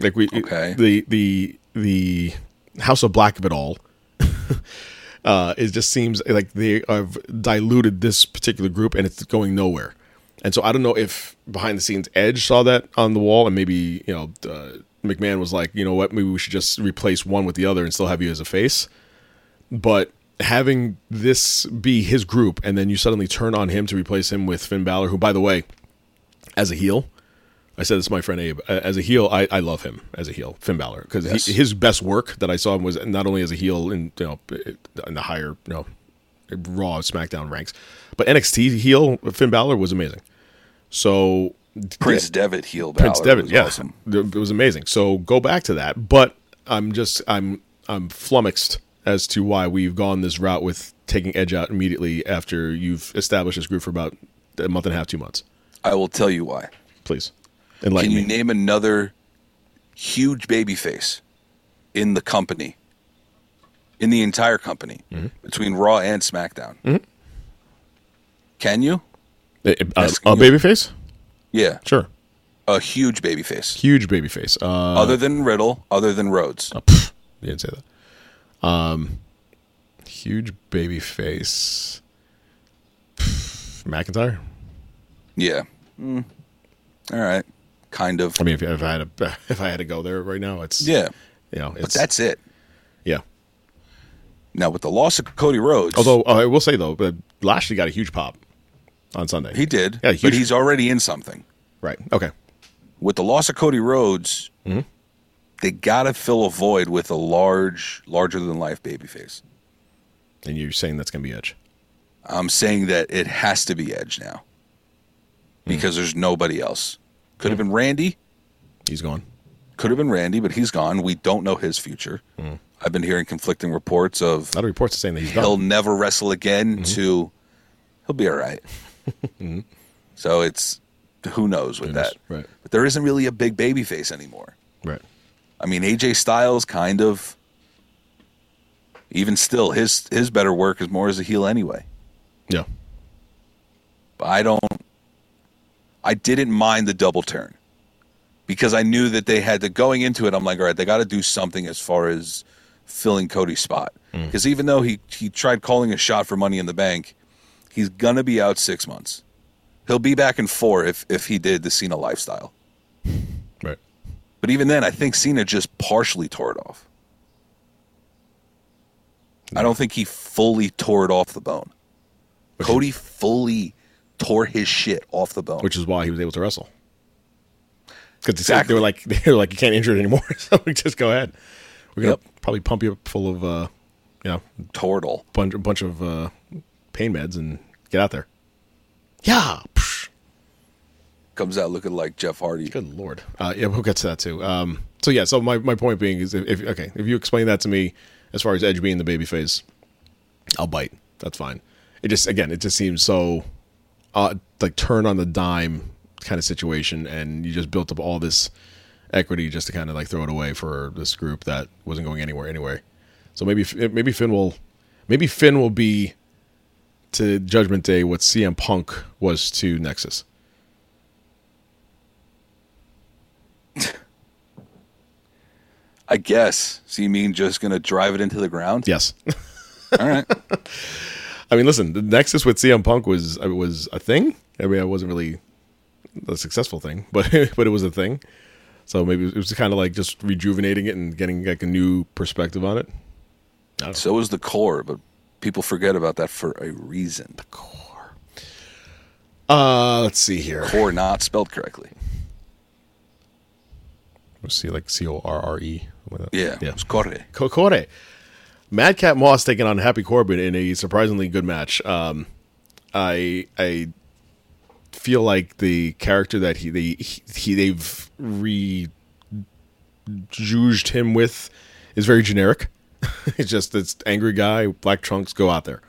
S2: Like we,
S3: Okay.
S2: the the the House of Black of it all. uh, it just seems like they have diluted this particular group and it's going nowhere. And so I don't know if behind the scenes Edge saw that on the wall and maybe you know uh, McMahon was like, you know what, maybe we should just replace one with the other and still have you as a face. But having this be his group and then you suddenly turn on him to replace him with Finn Balor, who by the way, as a heel, I said this to my friend Abe. As a heel, I, I love him as a heel, Finn Balor, because
S3: Yes.
S2: his best work that I saw him was not only as a heel in you know in the higher you know Raw SmackDown ranks, but NXT heel Finn Balor was amazing. So
S3: Prince Devitt heel Balor
S2: Prince Devitt,
S3: was
S2: yeah,
S3: awesome.
S2: it was amazing. So go back to that, but I'm just I'm I'm flummoxed as to why we've gone this route with taking Edge out immediately after you've established this group for about a month and a half, two months.
S3: I will tell you why.
S2: Please
S3: Can you
S2: me.
S3: name another huge baby face in the company, in the entire company,
S2: Mm-hmm.
S3: between Raw and SmackDown? Can you?
S2: Uh, a
S3: you-
S2: babyface?
S3: Yeah,
S2: Sure,
S3: a huge baby face.
S2: huge babyface. Uh,
S3: other than Riddle, other than Rhodes.
S2: oh, pff, you didn't say that. Um, huge babyface. Pff, McIntyre.
S3: Yeah. Mm. All right. Kind of.
S2: I mean, if, if I had to, if I had to go there right now, it's
S3: Yeah.
S2: you know,
S3: But that's it.
S2: yeah.
S3: Now with the loss of Cody Rhodes,
S2: Although uh, I will say though, but Lashley got a huge pop on Sunday.
S3: he did,
S2: Yeah,
S3: but he's already in something.
S2: right. Okay.
S3: With the loss of Cody Rhodes,
S2: Mm-hmm.
S3: they got to fill a void with a large, larger than life babyface.
S2: And you're saying that's gonna be Edge.
S3: I'm saying that it has to be Edge now
S2: Hmm.
S3: because there's nobody else. Could have been Randy,
S2: He's gone.
S3: could have been Randy, but he's gone. We don't know his future.
S2: Hmm.
S3: I've been hearing conflicting reports of
S2: A lot of reports are saying that he's
S3: he'll never wrestle again
S2: Mm-hmm.
S3: to he'll be all right. So it's who knows with that.
S2: Right.
S3: But there isn't really a big baby face anymore.
S2: Right.
S3: I mean AJ Styles kind of even still his his better work is more as a heel anyway.
S2: Yeah.
S3: But I don't I didn't mind the double turn. Because I knew that they had to going into it, I'm like, all right, they gotta do something as far as filling Cody's spot.
S2: Mm.
S3: Because even though he he tried calling a shot for money in the bank, he's gonna be out six months. He'll be back in four if if he did the Cena lifestyle.
S2: Right.
S3: But even then, I think Cena just partially tore it off. I don't think he fully tore it off the bone. Cody fully tore his shit off the bone.
S2: Which is why he was able to wrestle. Because
S3: Exactly.
S2: they were like they were like you can't injure it anymore, so just go ahead. We're gonna
S3: Yep.
S2: probably pump you up full of uh, you know,
S3: Toradol.
S2: bunch bunch of uh, pain meds and get out there. Yeah. Psh,
S3: Comes out looking like Jeff Hardy.
S2: Good lord. Uh, yeah, we'll get to that too. Um, so yeah, so my, my point being is if, if okay, if you explain that to me as far as Edge being the babyface, I'll bite. That's fine. It just again, it just seems so uh, like turn on the dime kind of situation, and you just built up all this equity just to kind of like throw it away for this group that wasn't going anywhere anyway. So maybe maybe Finn will maybe Finn will be to Judgment Day what CM Punk was to Nexus.
S3: I guess. So you mean just gonna drive it into the ground?
S2: Yes.
S3: All right.
S2: I mean, listen, the Nexus with CM Punk was uh, was a thing. I mean, it wasn't really a successful thing, but but it was a thing. So maybe it was kind of like just rejuvenating it and getting like a new perspective on it.
S3: so is the core, but people forget about that for a reason. The core.
S2: Uh, let's see here.
S3: Core not spelled correctly.
S2: Let's see, like C O R R E.
S3: Yeah.
S2: yeah.
S3: It's core.
S2: Kokore. Madcap Moss taking on Happy Corbin in a surprisingly good match. Um, I I feel like the character that he they he they've rejuged him with is very generic. it's just this angry guy, black trunks, go out there.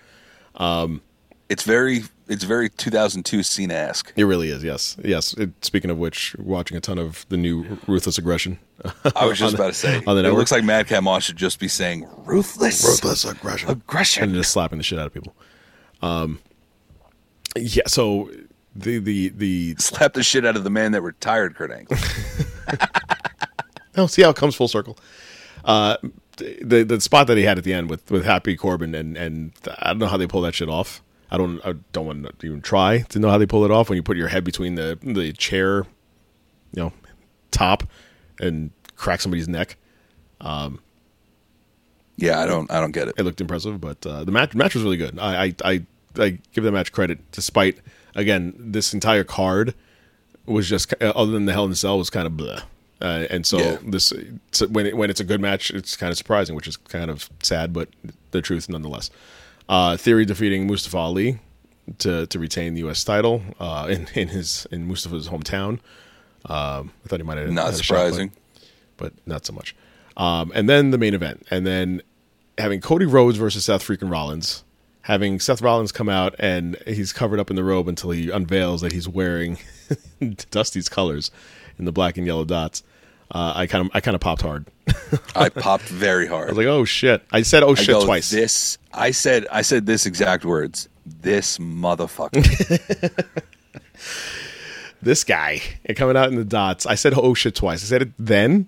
S3: It's very it's very 2002 Cena esque.
S2: It really is, yes, yes. It, speaking of which, watching a ton of the new Ruthless Aggression.
S3: I was just
S2: on the-
S3: about to say.
S2: on the
S3: it looks like Madcap Moss should just be saying ruthless.
S2: Ruthless Aggression.
S3: Aggression.
S2: and just slapping the shit out of people. Um, yeah. So the the the
S3: Slap the shit out of the man that retired Kurt Angle.
S2: oh, see how it comes full circle. Uh, the the spot that he had at the end with with Happy Corbin and and I don't know how they pull that shit off. I don't I don't want to even try to know how they pull it off when you put your head between the the chair, you know, top and crack somebody's neck.
S3: Yeah, I don't I don't get it.
S2: It looked impressive, but uh, the match match was really good. I, I I I give the match credit, despite again this entire card was just uh, other than the Hell in a Cell was kind of blah. Uh, and so
S3: Yeah.
S2: this so when it, when it's a good match, it's kind of surprising, which is kind of sad, but the truth nonetheless. Uh, Theory defeating Mustafa Ali to to retain the U.S. title uh, in in his in Mustafa's hometown. Um, I thought he might have
S3: Not
S2: had a shot, but-
S3: surprising.
S2: but not so much. Um, and then the main event, and then having Cody Rhodes versus Seth freaking Rollins, having Seth Rollins come out and he's covered up in the robe until he unveils that he's wearing Dusty's colors in the black and yellow dots. Uh, I kind of I kind of popped hard.
S3: I popped very hard.
S2: I was like, oh shit! I said oh
S3: I
S2: shit
S3: go,
S2: twice.
S3: This I said I said this exact words. This motherfucker.
S2: this guy and coming out in the dots. I said oh shit twice. I said it then,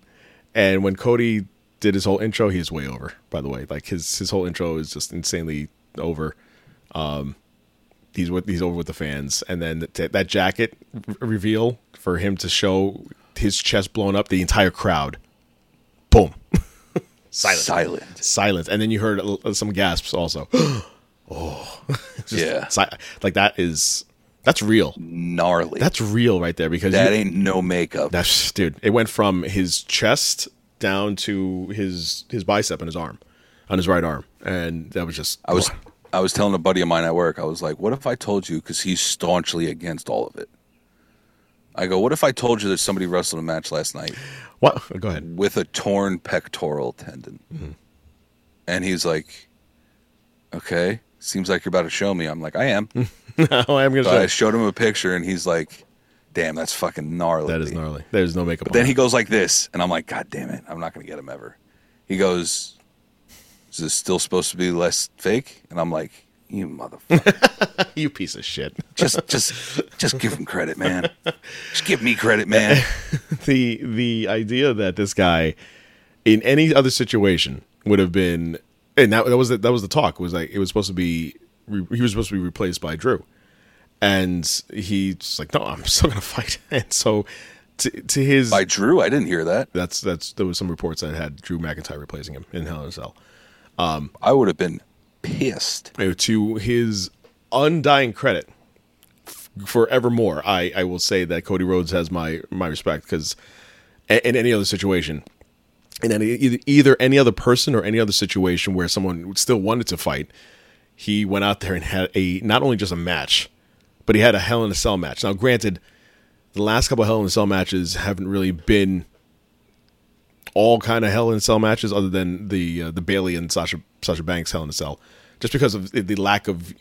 S2: and when Cody did his whole intro, he was way over. By the way, like his his whole intro is just insanely over. Um, he's with he's over with the fans, and then that, that jacket reveal for him to show his chest blown up, the entire crowd, boom, silent,
S3: Silent.
S2: silence, and then you heard some gasps also. Oh. Just
S3: Yeah.
S2: si- like that is that's real.
S3: Gnarly.
S2: That's real right there because
S3: that
S2: you-
S3: ain't no makeup.
S2: that's dude. It went from his chest down to his his bicep and his arm, on his right arm, and that was just.
S3: I was I was telling a buddy of mine at work, I was like, what if I told you because he's staunchly against all of it. I go, what if I told you that somebody wrestled a match last night
S2: what? Go ahead.
S3: with a torn pectoral tendon?
S2: Mm-hmm.
S3: And he's like, okay, seems like you're about to show me. I'm like, I am.
S2: no, I'm gonna
S3: show I showed him a picture, and he's like, "Damn, that's fucking gnarly."
S2: that is gnarly. There's no makeup.
S3: But then
S2: on
S3: he goes like this, and I'm like, "God damn it, I'm not gonna get him ever." He goes, "Is this still supposed to be less fake?" And I'm like, "You motherfucker,
S2: you piece of shit.
S3: just, just, just give him credit, man. Just give me credit, man."
S2: the the idea that this guy in any other situation would have been and that, that was the, that was the talk was like it was supposed to be he was supposed to be replaced by Drew and he's like no I'm still gonna fight and so to, to his
S3: By Drew, I didn't hear that.
S2: that's that's there was some reports that had Drew McIntyre replacing him in Hell in a Cell um,
S3: I would have been pissed.
S2: To his undying credit forevermore I, I will say that Cody Rhodes has my my respect because in any other situation in any either, any other person or any other situation where someone still wanted to fight he went out there and had a not only just a match but he had a hell in a cell match now granted the last couple hell in a cell matches haven't really been all kind of hell in a cell matches other than the uh, the Bayley and Sasha Sasha Banks hell in a cell just because of the- lack of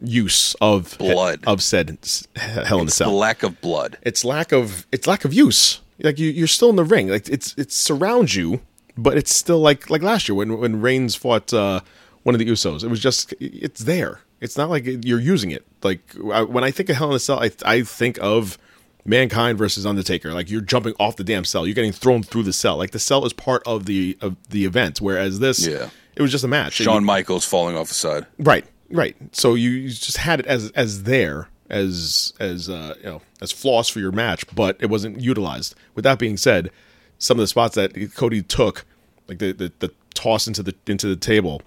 S2: use of
S3: Blood.
S2: of said hell in a cell
S3: lack of blood.
S2: it's lack of it's lack of use. Like you, you're still in the ring. Like it's it surrounds you, but it's still like like last year when when Reigns fought uh, one of the Usos. It was just it's there. It's not like you're using it. Like I, when I think of Hell in a Cell, I I think of Mankind versus Undertaker. Like you're jumping off the damn cell. You're getting thrown through the cell. Like the cell is part of the of the event. Whereas this,
S3: Yeah.
S2: it was just a match. And you-
S3: Shawn Michaels falling off the side.
S2: Right, right. So you, you just had it as as there as as uh, you know as floss for your match, but it wasn't utilized. With that being said, some of the spots that Cody took, like the the, the toss into the into the table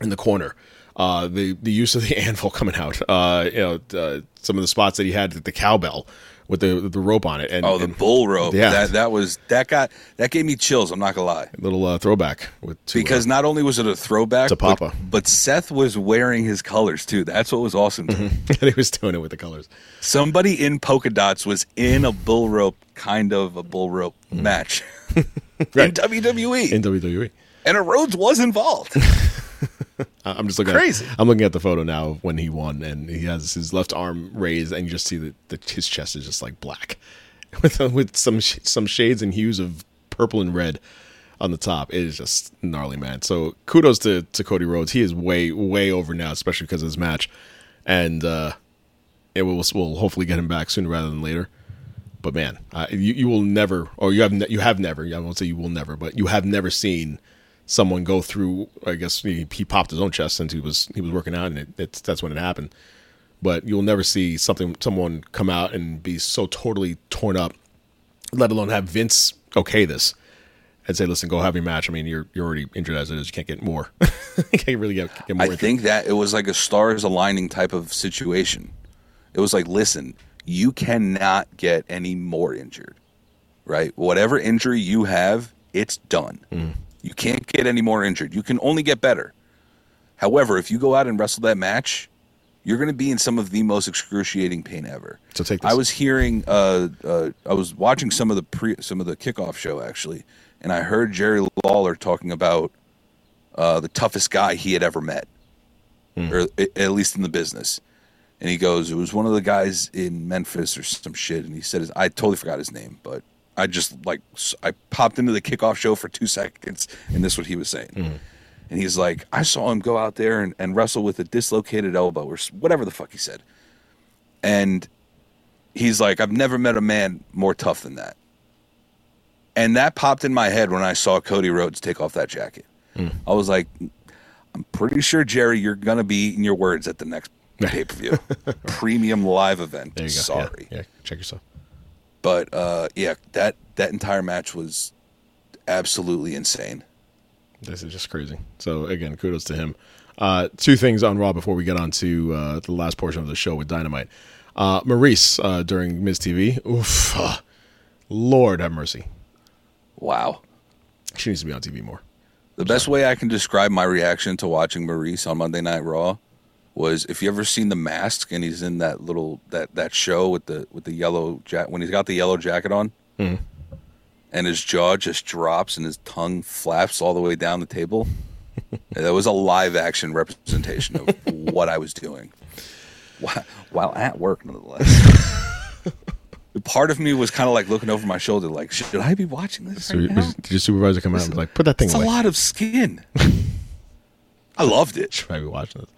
S2: in the corner, uh, the the use of the anvil coming out, uh, you know, uh, some of the spots that he had the cowbell with the the rope on it, and
S3: Oh, the
S2: and
S3: bull rope.
S2: Yeah.
S3: That that was that got that gave me chills. I'm not gonna lie.
S2: A little uh, throwback with uh,
S3: Because not only was it a throwback
S2: To
S3: but-
S2: Papa.
S3: but, Seth was wearing his colors too. That's what was awesome.
S2: and he was doing it with the colors.
S3: Somebody in polka dots was in a bull rope, kind of a bull rope
S2: Mm.
S3: match
S2: Right.
S3: in WWE,
S2: in WWE.
S3: and a Rhodes was involved.
S2: I'm just looking
S3: Crazy.
S2: At, I'm looking at the photo now of when he won, and he has his left arm raised, and you just see that that his chest is just like black, with with some some shades and hues of purple and red on the top. It is just gnarly, man. So kudos to to Cody Rhodes. He is way way over now, especially because of his match, and uh, it will will hopefully get him back sooner rather than later. But man, uh, you you will never, or you have ne- you have never. I won't say you will never, but you have never seen someone go through. I guess he, he popped his own chest since he was he was working out, and it, it's that's when it happened. But you'll never see something someone come out and be so totally torn up, let alone have Vince okay this and say, "Listen, go have your match." I mean, you're you're already injured as it is. You can't get more. you can't really get, get more.
S3: I think that it was like a stars aligning type of situation. It was like, listen, you cannot get any more injured, right? Whatever injury you have, it's done.
S2: Mm.
S3: You can't get any more injured. You can only get better. However, if you go out and wrestle that match, you're going to be in some of the most excruciating pain ever.
S2: So take this.
S3: I was hearing, uh, uh, I was watching some of the pre, some of the kickoff show actually, and I heard Jerry Lawler talking about uh, the toughest guy he had ever met, or at least in the business. And he goes, it was one of the guys in Memphis or some shit. And he said, his, I totally forgot his name, but I just like I popped into the kickoff show for two seconds, and this is what he was saying. Mm-hmm. And he's like, I saw him go out there and, and wrestle with a dislocated elbow or whatever the fuck he said. And he's like, I've never met a man more tough than that. And that popped in my head when I saw Cody Rhodes take off that jacket. Hmm. I was like, I'm pretty sure, Jerry, you're going to be eating your words at the next pay per view. Premium live event.
S2: go. Yeah,
S3: Sorry.
S2: Yeah, check yourself.
S3: But uh, yeah, that, that entire match was absolutely insane.
S2: This is just crazy. So again, kudos to him. Uh, two things on Raw before we get on to uh, the last portion of the show with Dynamite. Uh, Maryse uh, during Miz TV. Oof, uh, Lord have mercy.
S3: Wow.
S2: She needs to be on TV more.
S3: The best way I can describe my reaction to watching Maryse on Monday Night Raw was if you ever seen The Mask and he's in that little that that show with the with the yellow jacket when he's got the yellow jacket on, hmm. and his jaw just drops and his tongue flaps all the way down the table. that was a live action representation of what I was doing, while, while at work, nonetheless. Part of me was kind of like looking over my shoulder, like, should I be watching this?
S2: So
S3: right
S2: did your supervisor come out and be like, put that thing
S3: It's
S2: away?
S3: a lot of skin. I loved it.
S2: Should I be watching this?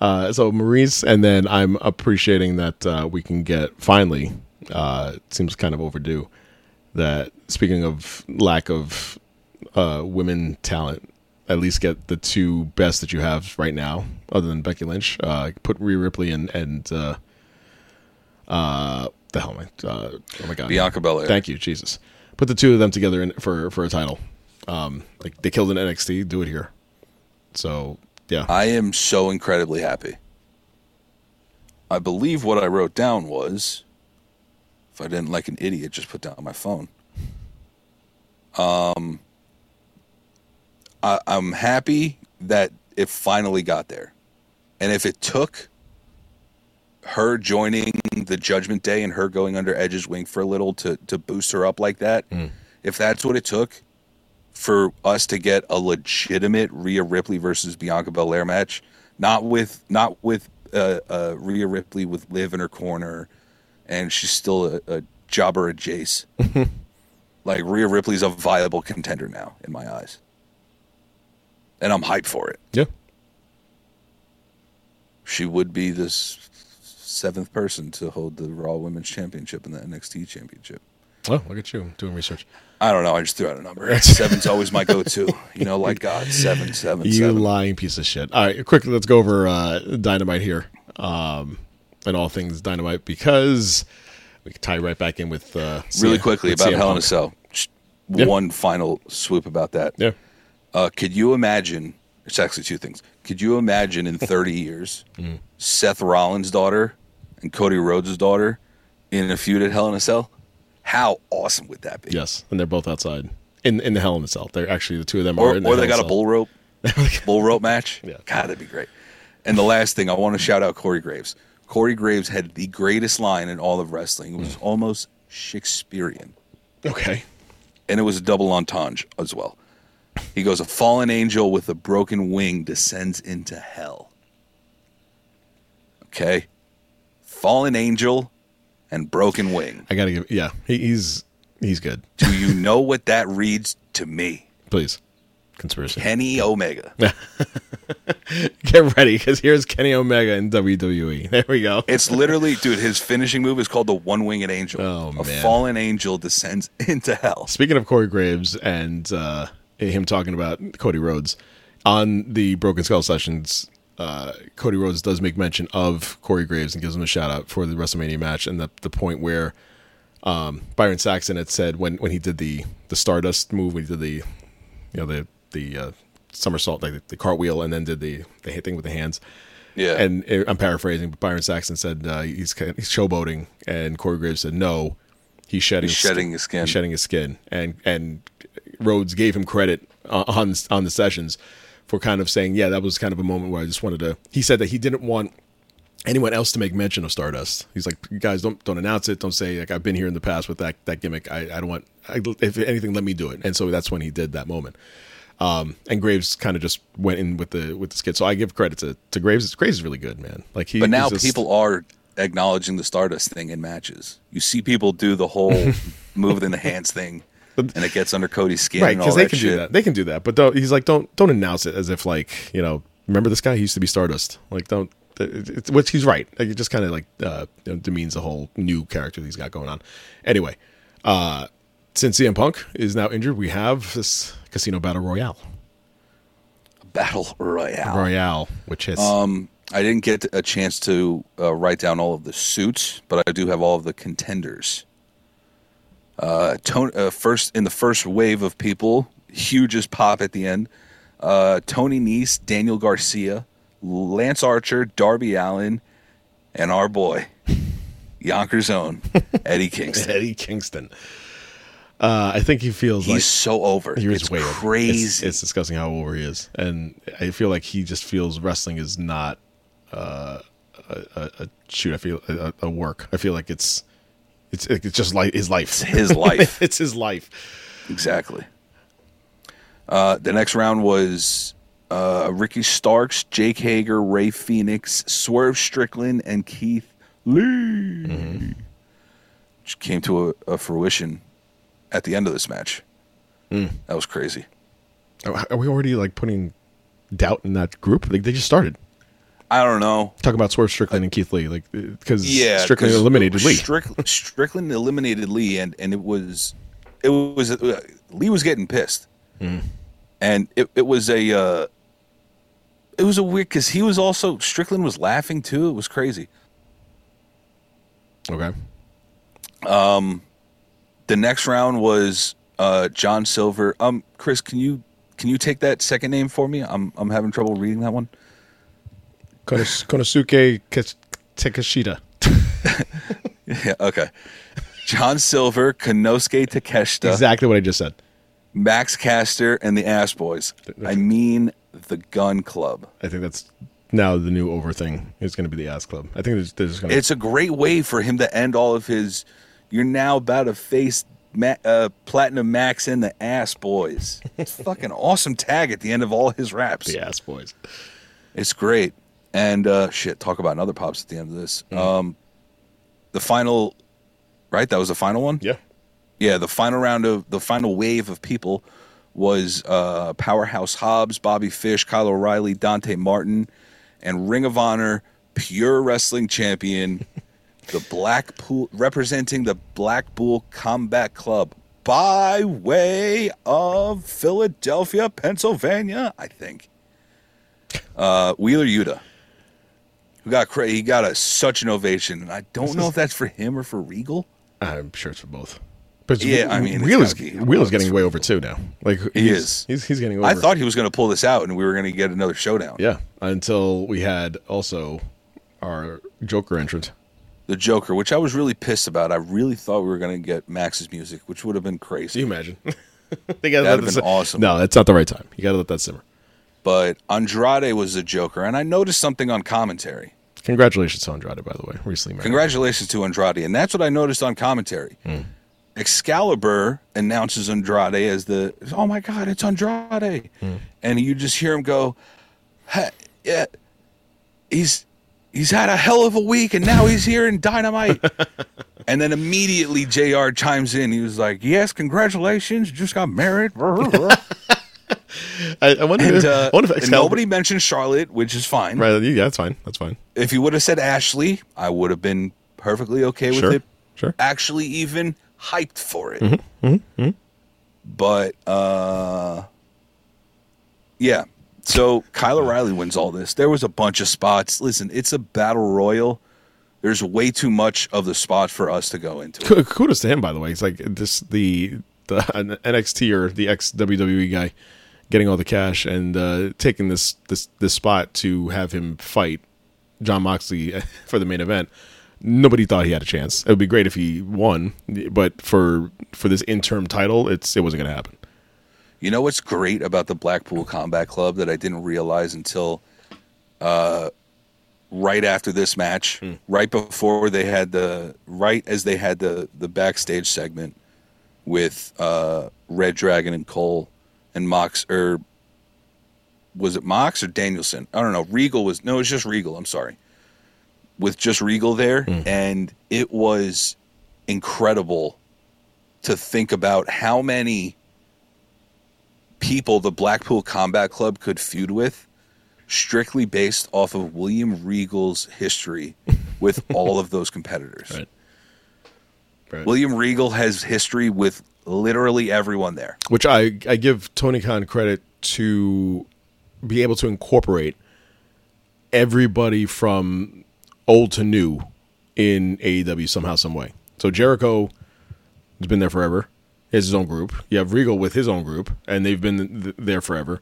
S2: Uh, so Maryse, and then I'm appreciating that uh, we can get finally. Uh, it seems kind of overdue. That speaking of lack of uh, women talent, at least get the two best that you have right now, other than Becky Lynch. Uh, put Rhea Ripley and and uh, uh, the hell am I? Uh, oh my god,
S3: Bianca Belair.
S2: Thank you, Jesus. Put the two of them together in, for for a title. Um, like they killed in NXT, do it here. So yeah,
S3: I am so incredibly happy. I believe what I wrote down was if I didn't like an idiot, just put down my phone. Um, I, I'm happy that it finally got there. And if it took her joining the Judgment Day and her going under Edge's wing for a little to, to boost her up like that, if that's what it took for us to get a legitimate Rhea Ripley versus Bianca Belair match, not with not with uh, uh, Rhea Ripley with Liv in her corner, and she's still a, a jobber at Jace. like Rhea Ripley's a viable contender now in my eyes, and I'm hyped for it.
S2: yeah.
S3: She would be this seventh person to hold the Raw Women's Championship and the NXT Championship.
S2: Oh, look at you doing research.
S3: I don't know. I just threw out a number. Seven's always my go-to. You know, like God, seven, seven,
S2: You
S3: seven.
S2: lying piece of shit. All right, quickly, let's go over uh, Dynamite here um, and all things Dynamite because we can tie right back in with uh,
S3: really
S2: CM
S3: quickly
S2: with
S3: about
S2: CM
S3: Hell in a Cell.
S2: Yeah.
S3: One final swoop about that.
S2: Yeah.
S3: Uh, could you imagine? It's actually two things. Could you imagine in 30 years,
S2: Mm.
S3: Seth Rollins' daughter and Cody Rhodes' daughter in a feud at Hell in a Cell? How awesome would that be?
S2: Yes, and they're both outside in in the Hell in a Cell. They're actually the two of them
S3: Or,
S2: are in the
S3: or
S2: Hell
S3: they got a bull rope, bull rope match.
S2: Yeah.
S3: God, that'd be great. And the last thing, I want to shout out Corey Graves. Corey Graves had the greatest line in all of wrestling. It was
S2: Mm.
S3: almost Shakespearean.
S2: Okay.
S3: and it was a double entendre as well. He goes, A fallen angel with a broken wing descends into hell. Okay? Fallen angel and broken wing.
S2: I gotta give. Yeah, he, he's he's good.
S3: Do you know what that reads to me?
S2: Please, conspiracy.
S3: Kenny Omega.
S2: Get ready because here's Kenny Omega in WWE. There we go.
S3: It's literally, dude, his finishing move is called the one winged angel.
S2: Oh,
S3: a
S2: man.
S3: fallen angel descends into hell.
S2: Speaking of Corey Graves and uh, him talking about Cody Rhodes on the Broken Skull sessions. Uh, Cody Rhodes does make mention of Corey Graves and gives him a shout out for the WrestleMania match and the the point where um, Byron Saxton had said when when he did the the Stardust move, when he did the you know the the uh, somersault, like the, the cartwheel, and then did the the thing with the hands.
S3: Yeah.
S2: And uh, I'm paraphrasing, but Byron Saxton said uh, he's he's showboating, and Corey Graves said no, he's shedding
S3: He's shedding his skin.
S2: He's shedding his skin, and and Rhodes gave him credit on on the sessions for kind of saying, yeah, that was kind of a moment where I just wanted to. He said that he didn't want anyone else to make mention of Stardust. He's like, you guys don't don't announce it. Don't say like I've been here in the past with that that gimmick. I, I don't want. I, if anything, let me do it. And so that's when he did that moment. Um, and Graves kind of just went in with the with the skit. So I give credit to to Graves. Graves is really good, man. Like he.
S3: But now
S2: just-
S3: people are acknowledging the Stardust thing in matches. You see people do the whole move in the hands thing, and it gets under Cody's skin.
S2: right because they can
S3: shit.
S2: do that. They can do that, but don't, he's like, don't don't announce it as if like you know, remember this guy? He used to be Stardust. Like don't. It's, which he's right. Like, it just kind of like uh, demeans the whole new character that he's got going on. Anyway, uh, since CM Punk is now injured, we have this Casino Battle Royale.
S3: Battle Royale.
S2: Royale, which is
S3: Um, I didn't get a chance to uh, write down all of the suits, but I do have all of the contenders. Uh, Tony, uh, first in the first wave of people, hugest pop at the end. Uh, Tony Nese, Daniel Garcia, Lance Archer, Darby Allin, and our boy, Yonkers own Eddie Kingston.
S2: Eddie Kingston. Uh, I think he feels
S3: He's
S2: like
S3: so over.
S2: He is
S3: it's
S2: way over.
S3: crazy.
S2: It's, it's disgusting how over he is, and I feel like he just feels wrestling is not uh, a, a, a shoot. I feel a, a work. I feel like it's it's it's just like his life.
S3: It's his life.
S2: it's his life.
S3: Exactly. Uh, the next round was uh, Ricky Starks, Jake Hager, Rey Fenix, Swerve Strickland, and Keith Lee. Which came to a, a fruition at the end of this match. That was crazy.
S2: Are are we already like putting doubt in that group? Like they just started.
S3: I don't know.
S2: Talk about Swerve Strickland and Keith Lee, like because
S3: Yeah,
S2: Strickland eliminated Lee.
S3: Strick- Strickland eliminated Lee, and and it was it was uh, Lee was getting pissed, and it it was a uh, it was a weird because he was also Strickland was laughing too. It was crazy.
S2: okay, Um,
S3: The next round was uh, John Silver. Um, Chris, can you can you take that second name for me? I'm I'm having trouble reading that one.
S2: Konos- Konosuke Kes- Takeshita.
S3: Yeah, okay. John Silver, Konosuke Takeshita.
S2: Exactly what I just said.
S3: Max Caster and the Ass Boys. I mean the Gun Club.
S2: I think that's now the new over thing. is going to be the ass club. I think there's, there's going to.
S3: It's a great way for him to end all of his. You're now about to face Ma- uh, Platinum Max and the Ass Boys. It's a fucking awesome tag at the end of all his raps.
S2: the ass boys.
S3: It's great. And uh, shit, talk about another pops at the end of this. Um, the final, right? That was the final one.
S2: Yeah.
S3: Yeah, the final round of the final wave of people was uh, Powerhouse Hobbs, Bobby Fish, Kyle O'Reilly, Dante Martin, and Ring of Honor Pure Wrestling Champion, the Blackpool representing the Blackpool Combat Club by way of Philadelphia, Pennsylvania, I think. Uh, Wheeler Yuta, got cra- he got a such an ovation, and I don't know if that's for him or for Regal.
S2: I'm sure it's for both. But
S3: Yeah, I mean, it's is, be-
S2: getting way over too now. Like
S3: He
S2: he's,
S3: is.
S2: He's, he's getting over.
S3: I thought he was going to pull this out, and we were going to get another showdown.
S2: Yeah, until we had also our Joker entrant.
S3: The Joker, which I was really pissed about. I really thought we were going to get Max's music, which would have been crazy.
S2: you imagine? they gotta
S3: That'd
S2: let
S3: have
S2: this-
S3: been awesome.
S2: No, that's not the right time. You got to let that simmer.
S3: But Andrade was the Joker, and I noticed something on commentary.
S2: Congratulations to Andrade, by the way. Recently married.
S3: Congratulations to Andrade, and that's what I noticed on commentary.
S2: Hmm.
S3: Excalibur announces Andrade as the oh my god, it's Andrade,
S2: Hmm.
S3: and you just hear him go, "Ha- yeah, he's he's had a hell of a week, and now he's here in Dynamite. and then immediately Jr. chimes in. He was like, "Yes, congratulations, just got married."
S2: I, I wonder.
S3: and,
S2: if,
S3: uh,
S2: I wonder if Excalibur.
S3: nobody mentioned Charlotte, which is fine.
S2: Right? Yeah, that's fine. That's fine.
S3: If you would have said Ashley, I would have been perfectly okay with
S2: Sure.
S3: it.
S2: Sure.
S3: Actually, even hyped for it.
S2: Mm-hmm.
S3: But uh, Yeah. So Kyle O'Reilly wins all this. There was a bunch of spots. Listen, it's a battle royal. There's way too much of the spot for us to go into.
S2: Kudos to him, by the way. It's like this the the NXT or the ex WWE guy getting all the cash and uh, taking this this this spot to have him fight Jon Moxley for the main event. Nobody thought he had a chance. It would be great if he won, but for for this interim title, it's it wasn't going to happen.
S3: You know what's great about the Blackpool Combat Club that I didn't realize until uh, right after this match, right before they had the right as they had the the backstage segment with uh, Red Dragon and Cole and Mox or was it Mox or Danielson? I don't know. Regal was no, it was just Regal. I'm sorry. With just Regal there, hmm. and it was incredible to think about how many people the Blackpool Combat Club could feud with strictly based off of William Regal's history with all of those competitors.
S2: Right. Right.
S3: William Regal has history with literally everyone there.
S2: which I I give Tony Khan credit to be able to incorporate everybody from old to new in AEW somehow, some way. So Jericho has been there forever. He has his own group. You have Regal with his own group, and they've been th- there forever.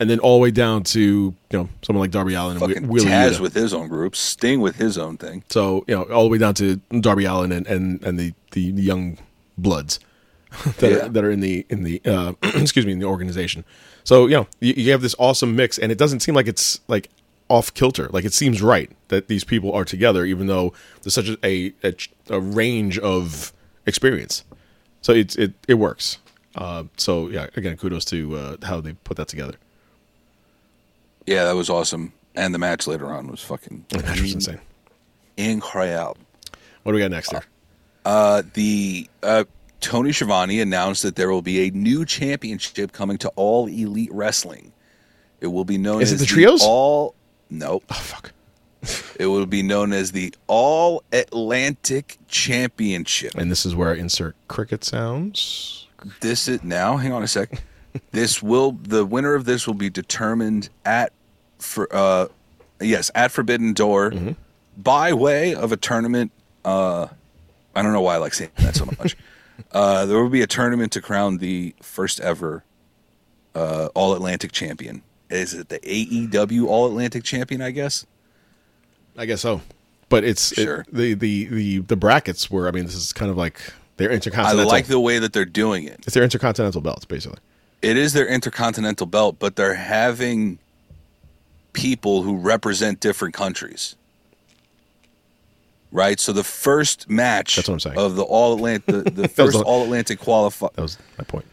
S2: And then all the way down to you know someone like Darby Allin and Wheeler
S3: Taz with his own group, Sting with his own thing.
S2: So you know, all the way down to Darby Allin and and, and the the young bloods that
S3: Yeah.
S2: are, that are in the in the uh, excuse me in the organization. So you know, you, you have this awesome mix, and it doesn't seem like it's like off kilter. Like it seems right that these people are together, even though there's such a a, a, a range of experience. So it's it it works. Uh, so yeah, again, kudos to uh, how they put that together.
S3: Yeah, that was awesome. And the match later on was fucking
S2: The match was insane.
S3: incredible.
S2: What do we got next there?
S3: Uh, the uh, Tony Schiavone announced that there will be a new championship coming to All Elite Wrestling. It will be known
S2: Is it
S3: as
S2: the trios?
S3: All Nope.
S2: Oh fuck.
S3: It will be known as the All Atlantic Championship.
S2: And this is where I insert cricket sounds.
S3: This is now. Hang on a sec. This will the winner of this will be determined at for uh yes at Forbidden Door
S2: Mm-hmm.
S3: by way of a tournament. Uh, I don't know why I like saying that so much. uh, there will be a tournament to crown the first ever uh, All Atlantic champion. Is it the AEW All Atlantic champion? I guess.
S2: I guess so. But it's it-
S3: Sure.
S2: the, the the the brackets were. I mean, this is kind of like their intercontinental.
S3: I like the way that they're doing it.
S2: it's their intercontinental belts, basically.
S3: It is their intercontinental belt, but they're having people who represent different countries. Right? So the first match
S2: That's what I'm saying.
S3: of the all Atlantic the, the first
S2: the-
S3: all Atlantic qualify
S2: That was my point.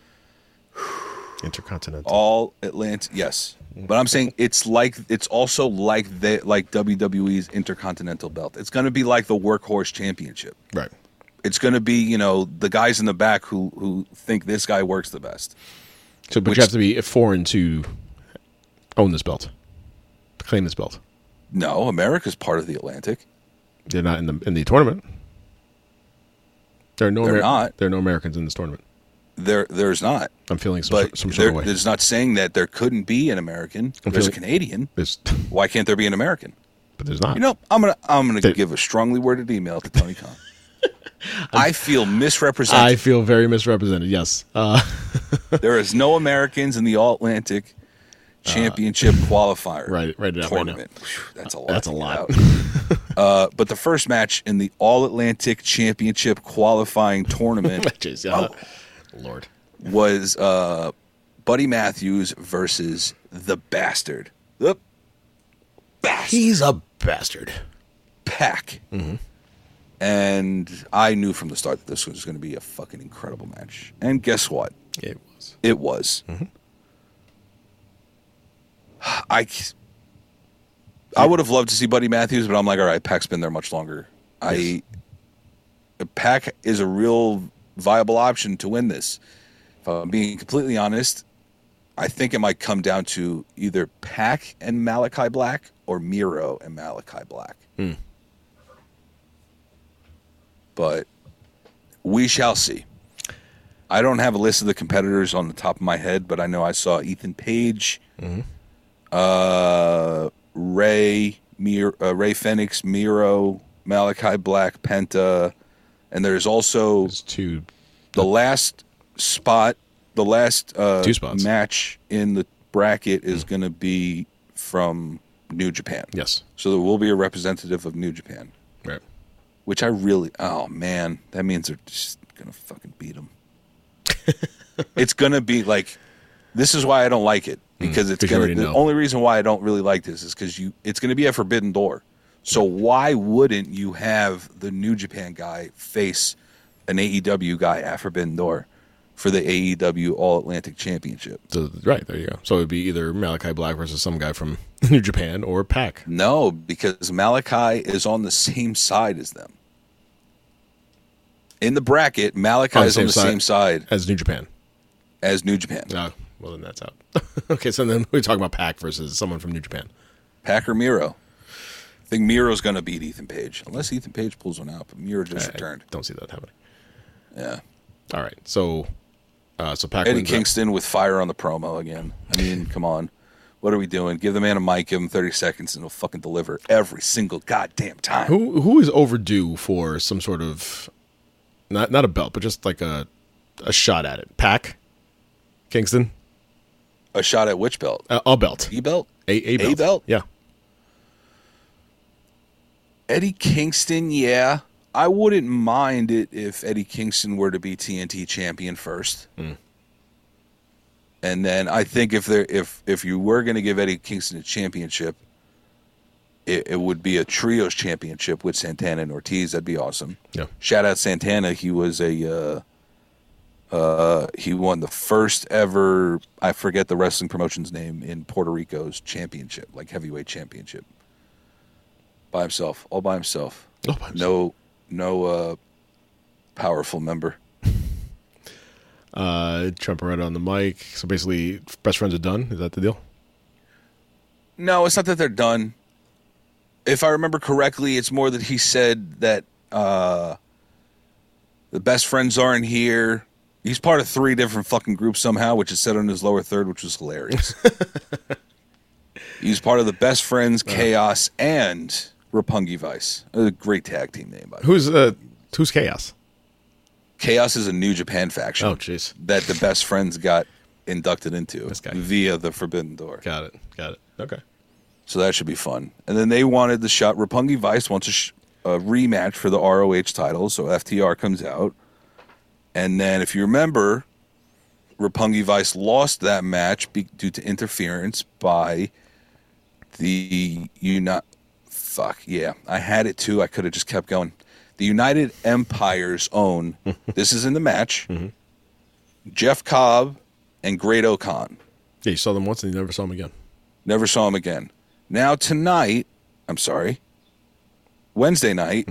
S2: Intercontinental.
S3: all Atlantic yes. But I'm saying it's like it's also like the like WWE's intercontinental belt. It's gonna be like the workhorse championship.
S2: right.
S3: It's gonna be, you know, the guys in the back who who think this guy works the best.
S2: So, but
S3: Which-
S2: you have to be foreign to own this belt, to claim this belt.
S3: No, America's part of the Atlantic.
S2: They're not in the in the tournament. There are no.
S3: They're not.
S2: There are no Americans in this tournament.
S3: There there's not.
S2: I'm feeling some,
S3: but
S2: some sort of way.
S3: there's not saying that there couldn't be an American.
S2: I'm
S3: There's a Canadian.
S2: There's,
S3: Why can't there be an American?
S2: but there's not.
S3: You know, I'm gonna I'm gonna
S2: There-
S3: give a strongly worded email to Tony Khan. I feel misrepresented.
S2: I feel very misrepresented. Yes. Uh,
S3: there is no Americans in the All Atlantic Championship qualifier.
S2: Uh, right- out right now.
S3: tournament. Whew, That's a lot.
S2: That's a lot.
S3: uh, but the first match in the All Atlantic Championship qualifying tournament
S2: Jeez, yeah. Lord.
S3: was uh, Buddy Matthews versus the Bastard. The Bastard.
S2: He's a bastard.
S3: Pac.
S2: Mm-hmm.
S3: And I knew from the start that this was going to be a fucking incredible match. And guess what?
S2: It was.
S3: It was.
S2: Mm-hmm.
S3: I, I would have loved to see Buddy Matthews, but I'm like, all right, Pac's been there much longer. I, Pac is a real viable option to win this. If I'm being completely honest, I think it might come down to either Pac and Malachi Black or Miro and Malachi Black.
S2: Hmm.
S3: But we shall see. I don't have a list of the competitors on the top of my head, but I know I saw Ethan Page Uh, Ray, Mir- uh, Rey Fenix, Miro, Malachi Black, Penta, and there's also
S2: There's two.
S3: the last spot, the last uh,
S2: Two spots.
S3: match in the bracket is going to be from New Japan.
S2: Yes.
S3: So there will be a representative of New Japan. Which I really, oh man, that means they're just to fucking beat them. it's to be like, this is why I don't like it because it's
S2: Mm, 'cause you
S3: going
S2: already
S3: to, the
S2: know.
S3: only reason why I don't really like this is because you, it's to be a forbidden door. So why wouldn't you have the New Japan guy face an AEW guy at Forbidden Door for the AEW All Atlantic Championship?
S2: So, right there you go. So it'd be either Malachi Black versus some guy from New Japan or Pac.
S3: No, because Malachi is on the same side as them. In the bracket, Malachi is on the same side
S2: as New Japan.
S3: as New Japan.
S2: Oh, well then that's out. okay, so then we're talking about Pac versus someone from New Japan.
S3: Packer Miro. I think Miro's going to beat Ethan Page, unless Ethan Page pulls one out. But Miro just
S2: I- I
S3: returned.
S2: don't see that happening.
S3: Yeah,
S2: All right, so uh, so Pac
S3: Eddie. Kingston with fire on the promo again. I mean, come on, what are we doing? Give the man a mic, give him thirty seconds, and he'll fucking deliver every single goddamn time.
S2: Who who is overdue for some sort of not not a belt, but just like a a shot at it? Pack Kingston,
S3: A shot at which belt?
S2: uh, a belt,
S3: E belt?
S2: a a belt.
S3: belt?
S2: Yeah,
S3: Eddie Kingston, yeah. I wouldn't mind it if Eddie Kingston were to be TNT champion first. And then I think if there if if you were going to give Eddie Kingston a championship, it, it would be a trios championship with Santana and Ortiz. That'd be awesome.
S2: yeah.
S3: Shout out Santana. He was a uh, uh, he won the first ever I forget the wrestling promotion's name in Puerto Rico's championship, like heavyweight championship. By himself, all by himself.
S2: All by himself.
S3: No no uh, powerful member.
S2: Uh, Trent Beretta on the mic. So basically, best friends are done. Is that the deal?
S3: No, it's not that they're done. If I remember correctly, it's more that he said that uh, the best friends aren't here. He's part of three different fucking groups somehow, which is said on his lower third, which was hilarious. He's part of the best friends, Chaos, and Roppongi Vice. A great tag team name, by the.
S2: Who's uh who's Chaos?
S3: Chaos is a New Japan faction
S2: Oh, jeez.
S3: that the best friends got inducted into
S2: This guy.
S3: via the Forbidden Door.
S2: Got it. Got it. Okay.
S3: So that should be fun. And then they wanted the shot. Roppongi Vice wants a, sh- a rematch for the ROH title. So FTR comes out. And then, if you remember, Roppongi Vice lost that match be- due to interference by the Uni- Fuck, yeah. I had it too. I could have just kept going. The United Empire's own, this is in the match, Jeff Cobb and Great-O-Khan.
S2: Yeah, you saw them once and you never saw them again.
S3: Never saw him again. Now tonight, I'm sorry, Wednesday night,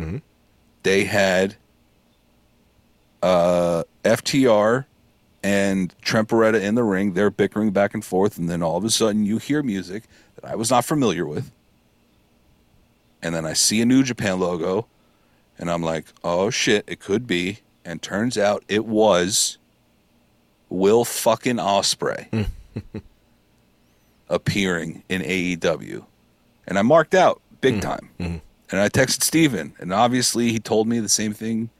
S3: they had uh, FTR and Trent Beretta in the ring. They're bickering back and forth, and then all of a sudden you hear music that I was not familiar with. And then I see a New Japan logo, and I'm like, oh shit, it could be. And turns out it was Will fucking Ospreay appearing in AEW. And I marked out big mm-hmm. time. Mm-hmm. And I texted Steven, and obviously he told me the same thing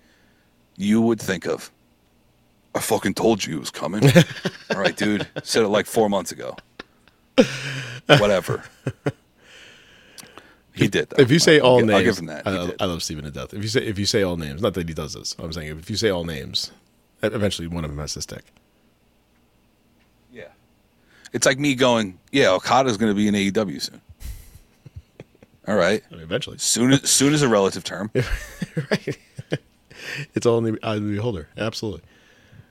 S3: you would think of. I fucking told you it was coming. All right, dude. Said it like four months ago. Whatever. He did. Though.
S2: If you say
S3: I'll
S2: all
S3: gi-
S2: names,
S3: I'll give him that.
S2: I. I love Steven to death. If you say if you say all names, not that he does this. I'm saying if you say all names, eventually one of them has to stick.
S3: Yeah. It's like me going, yeah, Okada's going to be in AEW soon. All right.
S2: I mean, eventually,
S3: Soon as soon is a relative term.
S2: right? it's all in the eye of the beholder. Absolutely.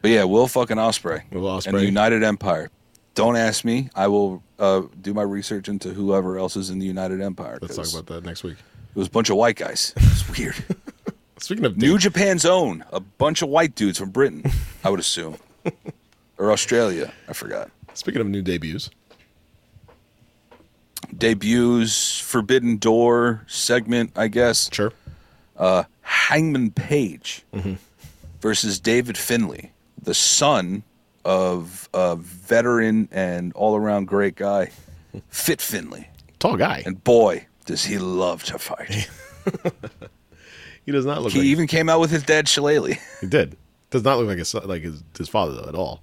S3: But yeah, Will fucking Ospreay.
S2: Will
S3: And
S2: Ospreay.
S3: the United Empire. Don't ask me. I will uh, do my research into whoever else is in the United Empire.
S2: Let's talk about that next week.
S3: It was a bunch of white guys. It's weird.
S2: Speaking of
S3: New
S2: Dave-
S3: Japan's own. A bunch of white dudes from Britain, I would assume. or Australia. I forgot.
S2: speaking of new debuts,
S3: Debuts, Forbidden Door segment, I guess.
S2: sure.
S3: Hangman Page versus David Finlay, the son of a veteran and all around great guy, Fit Finlay.
S2: Tall guy.
S3: And boy, does he love to fight.
S2: he does not look
S3: he
S2: like
S3: even came out with his dad Shillelagh.
S2: he did. Does not look like his like his, his father though at all.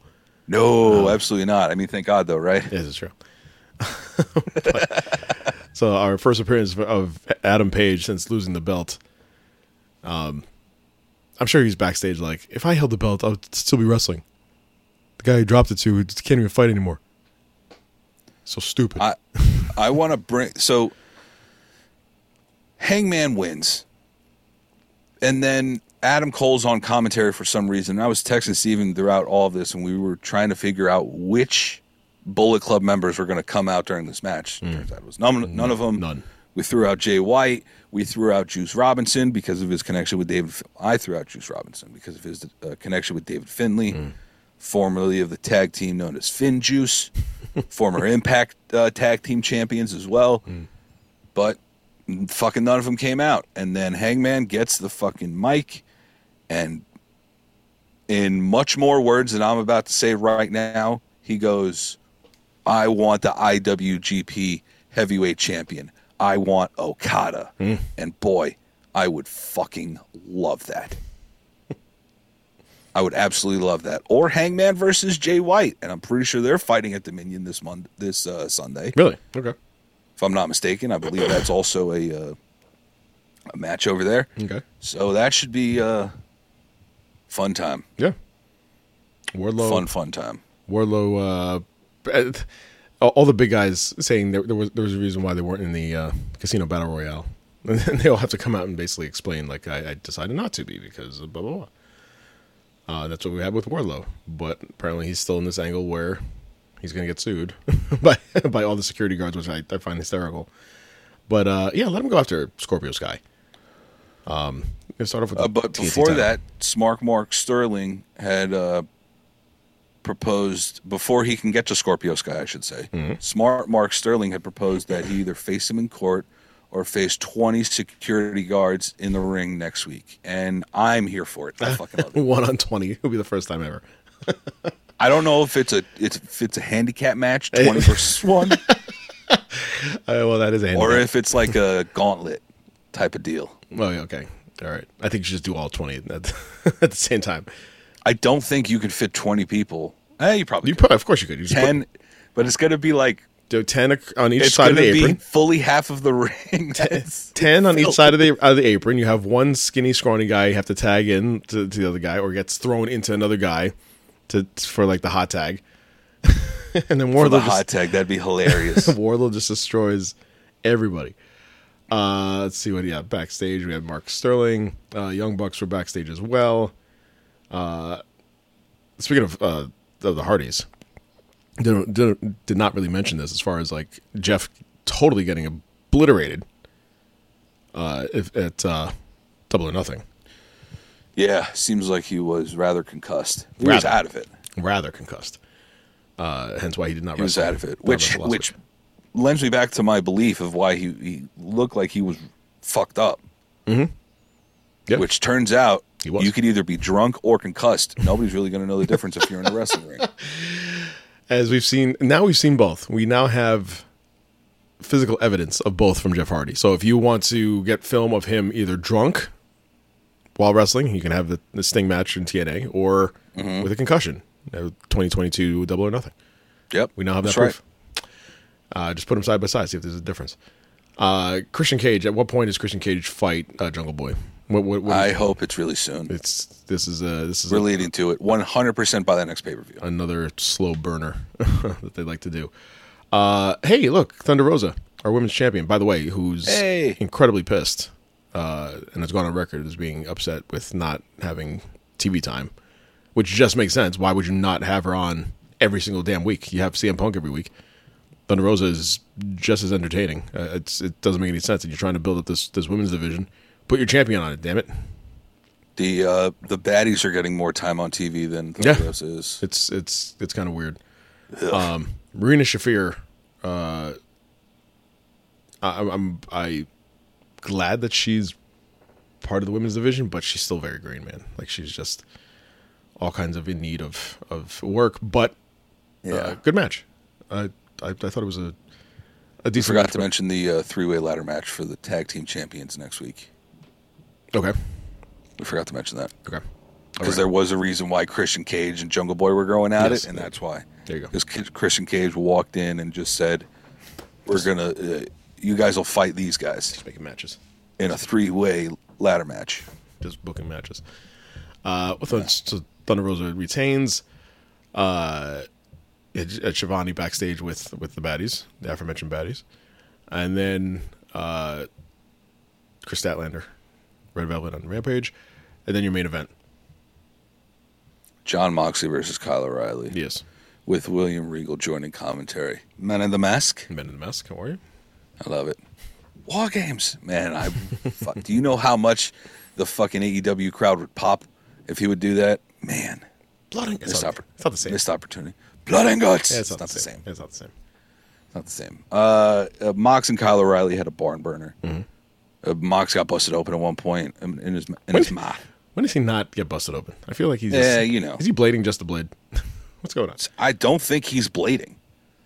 S3: No, absolutely not. I mean, thank God though, right?
S2: Yes, it's true. But- so our first appearance of Adam Page since losing the belt. Um, I'm sure he's backstage like, if I held the belt, I would still be wrestling. The guy who dropped it to can't even fight anymore. So stupid.
S3: I I want to bring so Hangman wins, and then Adam Cole's on commentary for some reason. I was texting Steven throughout all of this, and we were trying to figure out which Bullet Club members were going to come out during this match. Turns out it was none, none of them.
S2: None.
S3: We threw out Jay White. We threw out Juice Robinson because of his connection with David. I threw out Juice Robinson because of his uh, connection with David Finlay, formerly of the tag team known as FinJuice, former Impact uh, tag team champions as well. But fucking none of them came out. And then Hangman gets the fucking mic, and in much more words than I'm about to say right now, he goes, I want the IWGP heavyweight champion. I want Okada. And boy, I would fucking love that. I would absolutely love that. Or Hangman versus Jay White, and I'm pretty sure they're fighting at Dominion this month, this uh, Sunday,
S2: really? Okay.
S3: if I'm not mistaken. I believe that's also a uh, a match over there.
S2: Okay.
S3: So that should be uh, fun time,
S2: Yeah. Wardlow.
S3: fun fun time.
S2: Wardlow. Uh, eh, all all the big guys saying there, there was there was a reason why they weren't in the uh, casino battle royale, and then they all have to come out and basically explain like I, I decided not to be because of blah blah blah. Uh, that's what we had with Wardlow, but apparently he's still in this angle where he's going to get sued by by all the security guards, which I, I find hysterical. But uh, yeah, let him go after Scorpio Sky. Um, start off with
S3: Uh, but before that, Smart Mark Sterling had uh, proposed before he can get to Scorpio Sky, I should say.
S2: Mm-hmm.
S3: Smart Mark Sterling had proposed that he either face him in court or face 20 security guards in the ring next week, and I'm here for it. I fucking love it.
S2: one on twenty It'll be the first time ever.
S3: I don't know if it's a it's, if it's a handicap match, 20 versus one,
S2: Uh, well, that is a
S3: or if it's like a gauntlet type of deal.
S2: Oh, okay. All right. I think you should just do all 20 at, at the same time.
S3: I don't think you can fit 20 people. Eh, you probably
S2: You
S3: could.
S2: probably, of course you could. You just put-
S3: 10, but it's going to be like
S2: 10 on each
S3: it's
S2: side of the apron.
S3: fully half of the ring. That's
S2: 10 on each side of the of the apron. You have one skinny, scrawny guy you have to tag in to, to the other guy or gets thrown into another guy to for like the hot tag. and then
S3: for the
S2: Wardlow
S3: hot
S2: just,
S3: tag. That'd be hilarious.
S2: Wardlow just destroys everybody. Uh, let's see what yeah, backstage we had Mark Sterling, uh, Young Bucks were backstage as well. Uh, speaking of uh, of the Hardys, did, did, did not really mention this as far as like Jeff totally getting obliterated uh, if, at uh, Double or Nothing,
S3: yeah, seems like he was rather concussed. He was
S2: Rather.
S3: out of it.
S2: rather concussed. Uh, hence why he did not.
S3: He was out of it, which which
S2: week.
S3: lends me back to my belief of why he, he looked like he was fucked up.
S2: Mm-hmm. Yeah.
S3: Which turns out you could either be drunk or concussed. Nobody's really going to know the difference if you're in a wrestling ring.
S2: as we've seen now we've seen both. We now have physical evidence of both from jeff hardy. So if you want to get film of him either drunk while wrestling you can have the, the sting match in tna or
S3: Mm-hmm.
S2: with a concussion Uh, 2022 double or nothing.
S3: Yep,
S2: we now have that
S3: that's right.
S2: proof uh, just put them side by side see if there's a difference. Uh, christian cage at what point does christian cage fight uh, jungle boy what, what, what
S3: I hope it's really soon.
S2: it's this is a this is
S3: We're
S2: a,
S3: leading to it 100% by the next pay per view.
S2: another slow burner that they like to do. Uh, hey, look, Thunder Rosa, our women's champion, by the way, who's
S3: Hey.
S2: incredibly pissed uh, and has gone on record as being upset with not having TV time, which just makes sense. Why would you not have her on every single damn week? You have CM Punk every week. Thunder Rosa is just as entertaining. Uh, it's it doesn't make any sense that you're trying to build up this this women's division. Put your champion on it, damn it.
S3: The uh, the baddies are getting more time on TV than
S2: Yeah.
S3: Thunder is.
S2: It's it's it's kind of weird. Um, Marina Shafir, uh, I, I'm- I'm glad that she's part of the women's division, but she's still very green, man. Like she's just all kinds of in need of of work, but
S3: Yeah.
S2: uh, good match. I, I I thought it was a a
S3: I
S2: decent.
S3: forgot
S2: match,
S3: to mention the uh, three-way ladder match for the tag team champions next week.
S2: Okay.
S3: We forgot to mention that
S2: Okay.
S3: because there was a reason why Christian Cage and Jungle Boy were going at
S2: Yes.
S3: it, and that's why.
S2: There you go.
S3: Because Christian Cage walked in and just said, "We're gonna, uh, you guys will fight these guys
S2: Just making matches.
S3: in a three-way ladder match."
S2: just booking matches. Uh, with yeah. so Thunder Rosa retains. Uh, at at Shivani backstage with with the baddies, the aforementioned baddies, and then uh, Kris Statlander, Red Velvet on Rampage, and then your main event.
S3: Jon Moxley versus Kyle O'Reilly
S2: Yes,
S3: with William Regal joining commentary. Men in the Mask.
S2: Men in the Mask. How are you?
S3: I love it. War games, man. I fuck. Do you know how much the fucking AEW crowd would pop if he would do that? Man,
S2: Blood and
S3: missed,
S2: it's not,
S3: oppor-
S2: it's not the same.
S3: missed opportunity. Blood and guts.
S2: Yeah,
S3: it's, not, the same.
S2: It's not the same.
S3: Not the same. Uh, uh, Mox and Kyle O'Reilly had a barn burner.
S2: Mm-hmm.
S3: Uh, Mox got busted open at one point in, his in
S2: When,
S3: his mouth.
S2: when does he not get busted open? I feel like he's.
S3: Yeah, you know.
S2: Is he blading just the blade? What's going on?
S3: I don't think he's blading.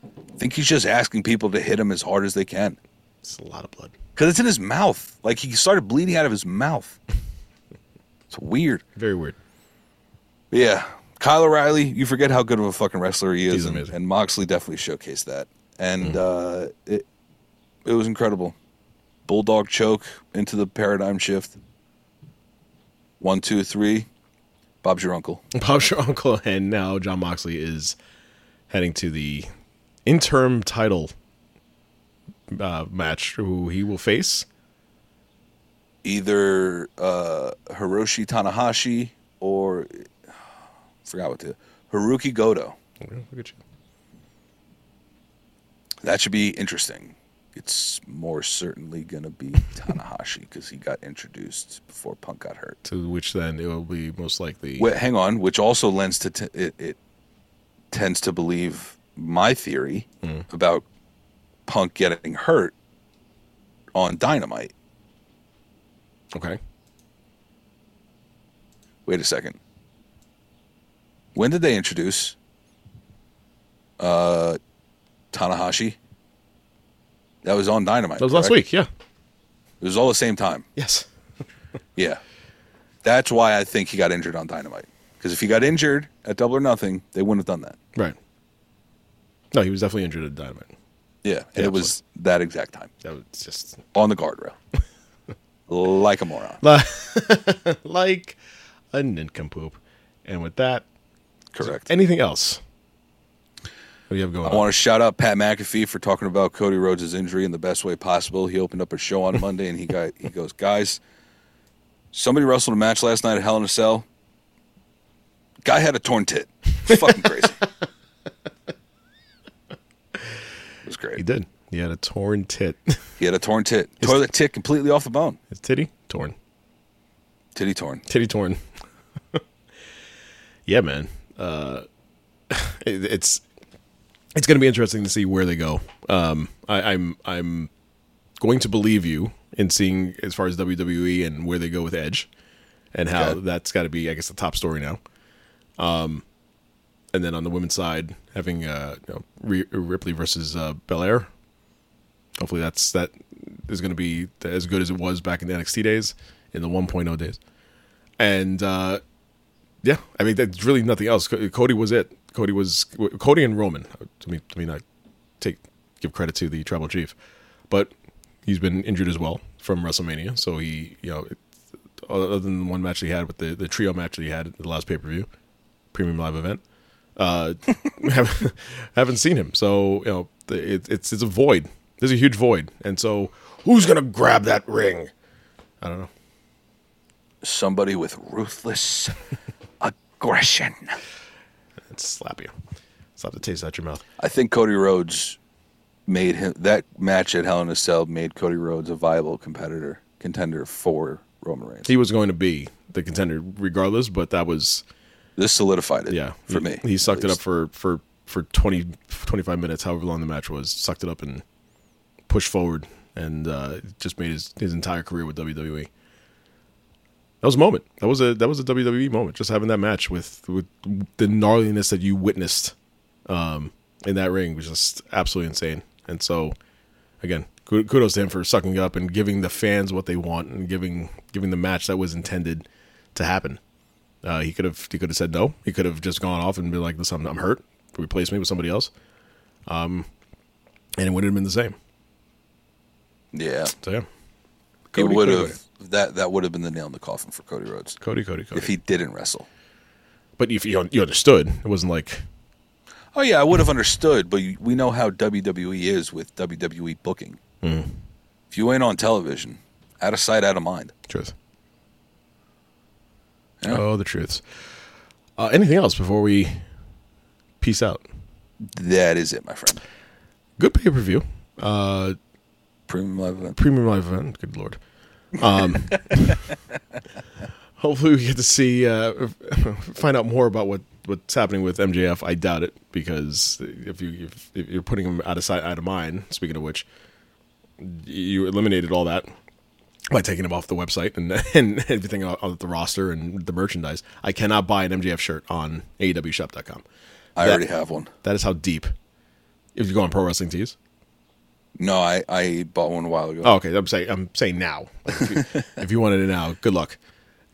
S3: I think he's just asking people to hit him as hard as they can
S2: It's a lot of blood.
S3: because it's in his mouth. Like he started bleeding out of his mouth. It's weird.
S2: Very weird.
S3: But yeah, Kyle O'Reilly, you forget how good of a fucking wrestler he is,
S2: He's
S3: and,
S2: amazing.
S3: And Moxley definitely showcased that, and uh, it it was incredible. Bulldog choke into the paradigm shift. One, two, three. Bob's your uncle.
S2: Bob's your uncle, and now Jon Moxley is heading to the interim title uh, match, who he will face.
S3: Either uh, Hiroshi Tanahashi or I forgot what the Hirooki Goto.
S2: Look at you.
S3: That should be interesting. It's more certainly going to be Tanahashi because he got introduced before Punk got hurt.
S2: To which then it will be most likely.
S3: Wait, hang on, which also lends to t- it, it tends to believe my theory about Punk getting hurt on Dynamite.
S2: Okay.
S3: Wait a second. When did they introduce uh, Tanahashi? That was on Dynamite.
S2: That was last week. Yeah.
S3: It was all the same time.
S2: Yes.
S3: Yeah. That's why I think he got injured on Dynamite. Because if he got injured at Double or Nothing, they wouldn't have done that.
S2: Right. No, he was definitely injured at Dynamite.
S3: Yeah. And
S2: Yeah,
S3: it was that exact time
S2: That was just
S3: on the guardrail. like a moron.
S2: like a nincompoop. And with that,
S3: Correct.
S2: anything else? What do you have going
S3: I
S2: on?
S3: want to shout out Pat McAfee for talking about Cody Rhodes' injury in the best way possible. He opened up a show on Monday and he got he goes, guys, somebody wrestled a match last night at Hell in a Cell. Guy had a torn tit. Fucking crazy. it was great.
S2: He did. He had a torn tit.
S3: He had a torn tit. The tit completely off the bone.
S2: His titty torn.
S3: Titty torn.
S2: Titty torn. yeah, man. Uh, it, it's it's going to be interesting to see where they go. Um, I, I'm I'm going to believe you in seeing as far as WWE and where they go with Edge, and how
S3: Okay.
S2: that's got to be, I guess, the top story now. Um, and then on the women's side, having uh, you know, Rhea- Ripley versus uh, Belair. Hopefully, that's that is going to be as good as it was back in the NXT days, in the 1.0 days. And uh, yeah, I mean, there's really nothing else. Cody was it. Cody was Cody and Roman. To me, to me, not take give credit to the tribal chief, but he's been injured as well from WrestleMania. So he, you know, other than the one match he had with the the trio match that he had at the last pay per view, premium live event, uh, haven't, haven't seen him. So you know, it, it's it's a void. There's a huge void, and so who's gonna grab that ring? I don't know.
S3: Somebody with ruthless aggression.
S2: It's slap you. Slap the taste out your mouth.
S3: I think Cody Rhodes made him that match at Hell in a Cell made Cody Rhodes a viable competitor, contender for Roman Reigns.
S2: He was going to be the contender regardless, but that was
S3: This solidified it.
S2: yeah
S3: for
S2: he,
S3: me.
S2: He sucked it up for for for 20 25 minutes, however long the match was. Sucked it up and pushed forward, and uh, just made his his entire career with WWE. That was a moment. That was a that was a WWE moment. Just having that match with with the gnarliness that you witnessed um, in that ring was just absolutely insane. And so, again, kudos to him for sucking up and giving the fans what they want and giving giving the match that was intended to happen. Uh, he could have he could have said no. He could have just gone off and been like, "Listen, I'm, I'm hurt. Replace me with somebody else," um, and it would have been the same.
S3: Yeah,
S2: So yeah,
S3: it would have that that would have been the nail in the coffin for Cody Rhodes
S2: Cody, Cody, Cody.
S3: if he didn't wrestle.
S2: but if you you understood, it wasn't like
S3: Oh yeah, I would have understood, but we know how WWE is with WWE booking.
S2: Hmm.
S3: If you ain't on television, out of sight, out of mind.
S2: truth.
S3: Yeah.
S2: Oh, the truths. Uh, anything else before we peace out?
S3: That is it, my friend.
S2: Good pay per view. Uh,
S3: Premium live event.
S2: premium live event. Good lord. Um, hopefully, we get to see uh, find out more about what what's happening with MJF. I doubt it because if you if, if you're putting him out of sight, out of mind. Speaking of which, you eliminated all that by taking him off the website and and everything on the roster and the merchandise. I cannot buy an MJF shirt on AEWShop.com.
S3: I
S2: That-
S3: already have one.
S2: That is how deep. If you go on Pro Wrestling Tees.
S3: No, I, I bought one a while ago.
S2: Oh, okay. I'm saying I'm saying now. Like, if, you, if you wanted it now, good luck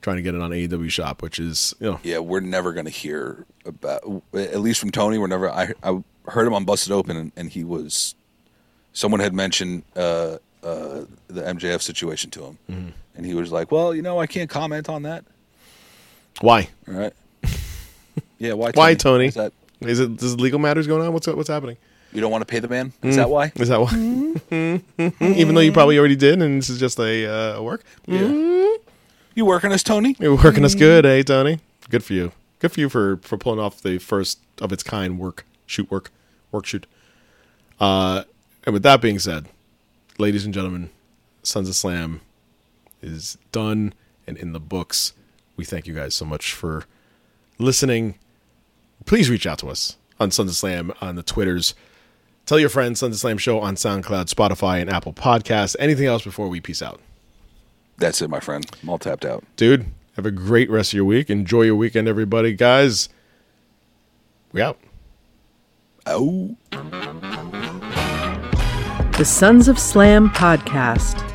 S2: trying to get it on AEW Shop, which is you know
S3: Yeah, we're never going to hear about, at least from Tony, we're never, I, I heard him on Busted Open and, and he was, someone had mentioned uh, uh, the MJF situation to him.
S2: Mm-hmm.
S3: And he was like, well, you know, I can't comment on that.
S2: why
S3: All right. Yeah, why?
S2: why Tony?
S3: Is that
S2: Is it is legal matters going on? What's what's happening?
S3: You don't want to pay the man?
S2: Mm.
S3: Is that why?
S2: Is that why? Even though you probably already did, and this is just a uh, work.
S3: Yeah. You working as Tony?
S2: You're working us good, eh, Tony? Good for you. Good for you for for pulling off the first of its kind work shoot work work shoot. Uh, and with that being said, ladies and gentlemen, Sons of Slam is done and in the books. We thank you guys so much for listening. Please reach out to us on Sons of Slam on the Twitters. Tell your friends Sons of Slam show on SoundCloud, Spotify, and Apple Podcasts. Anything else before we peace out?
S3: That's it, my friend. I'm all tapped out.
S2: dude have a great rest of your week enjoy your weekend everybody guys we out
S3: Oh.
S4: The Sons of Slam podcast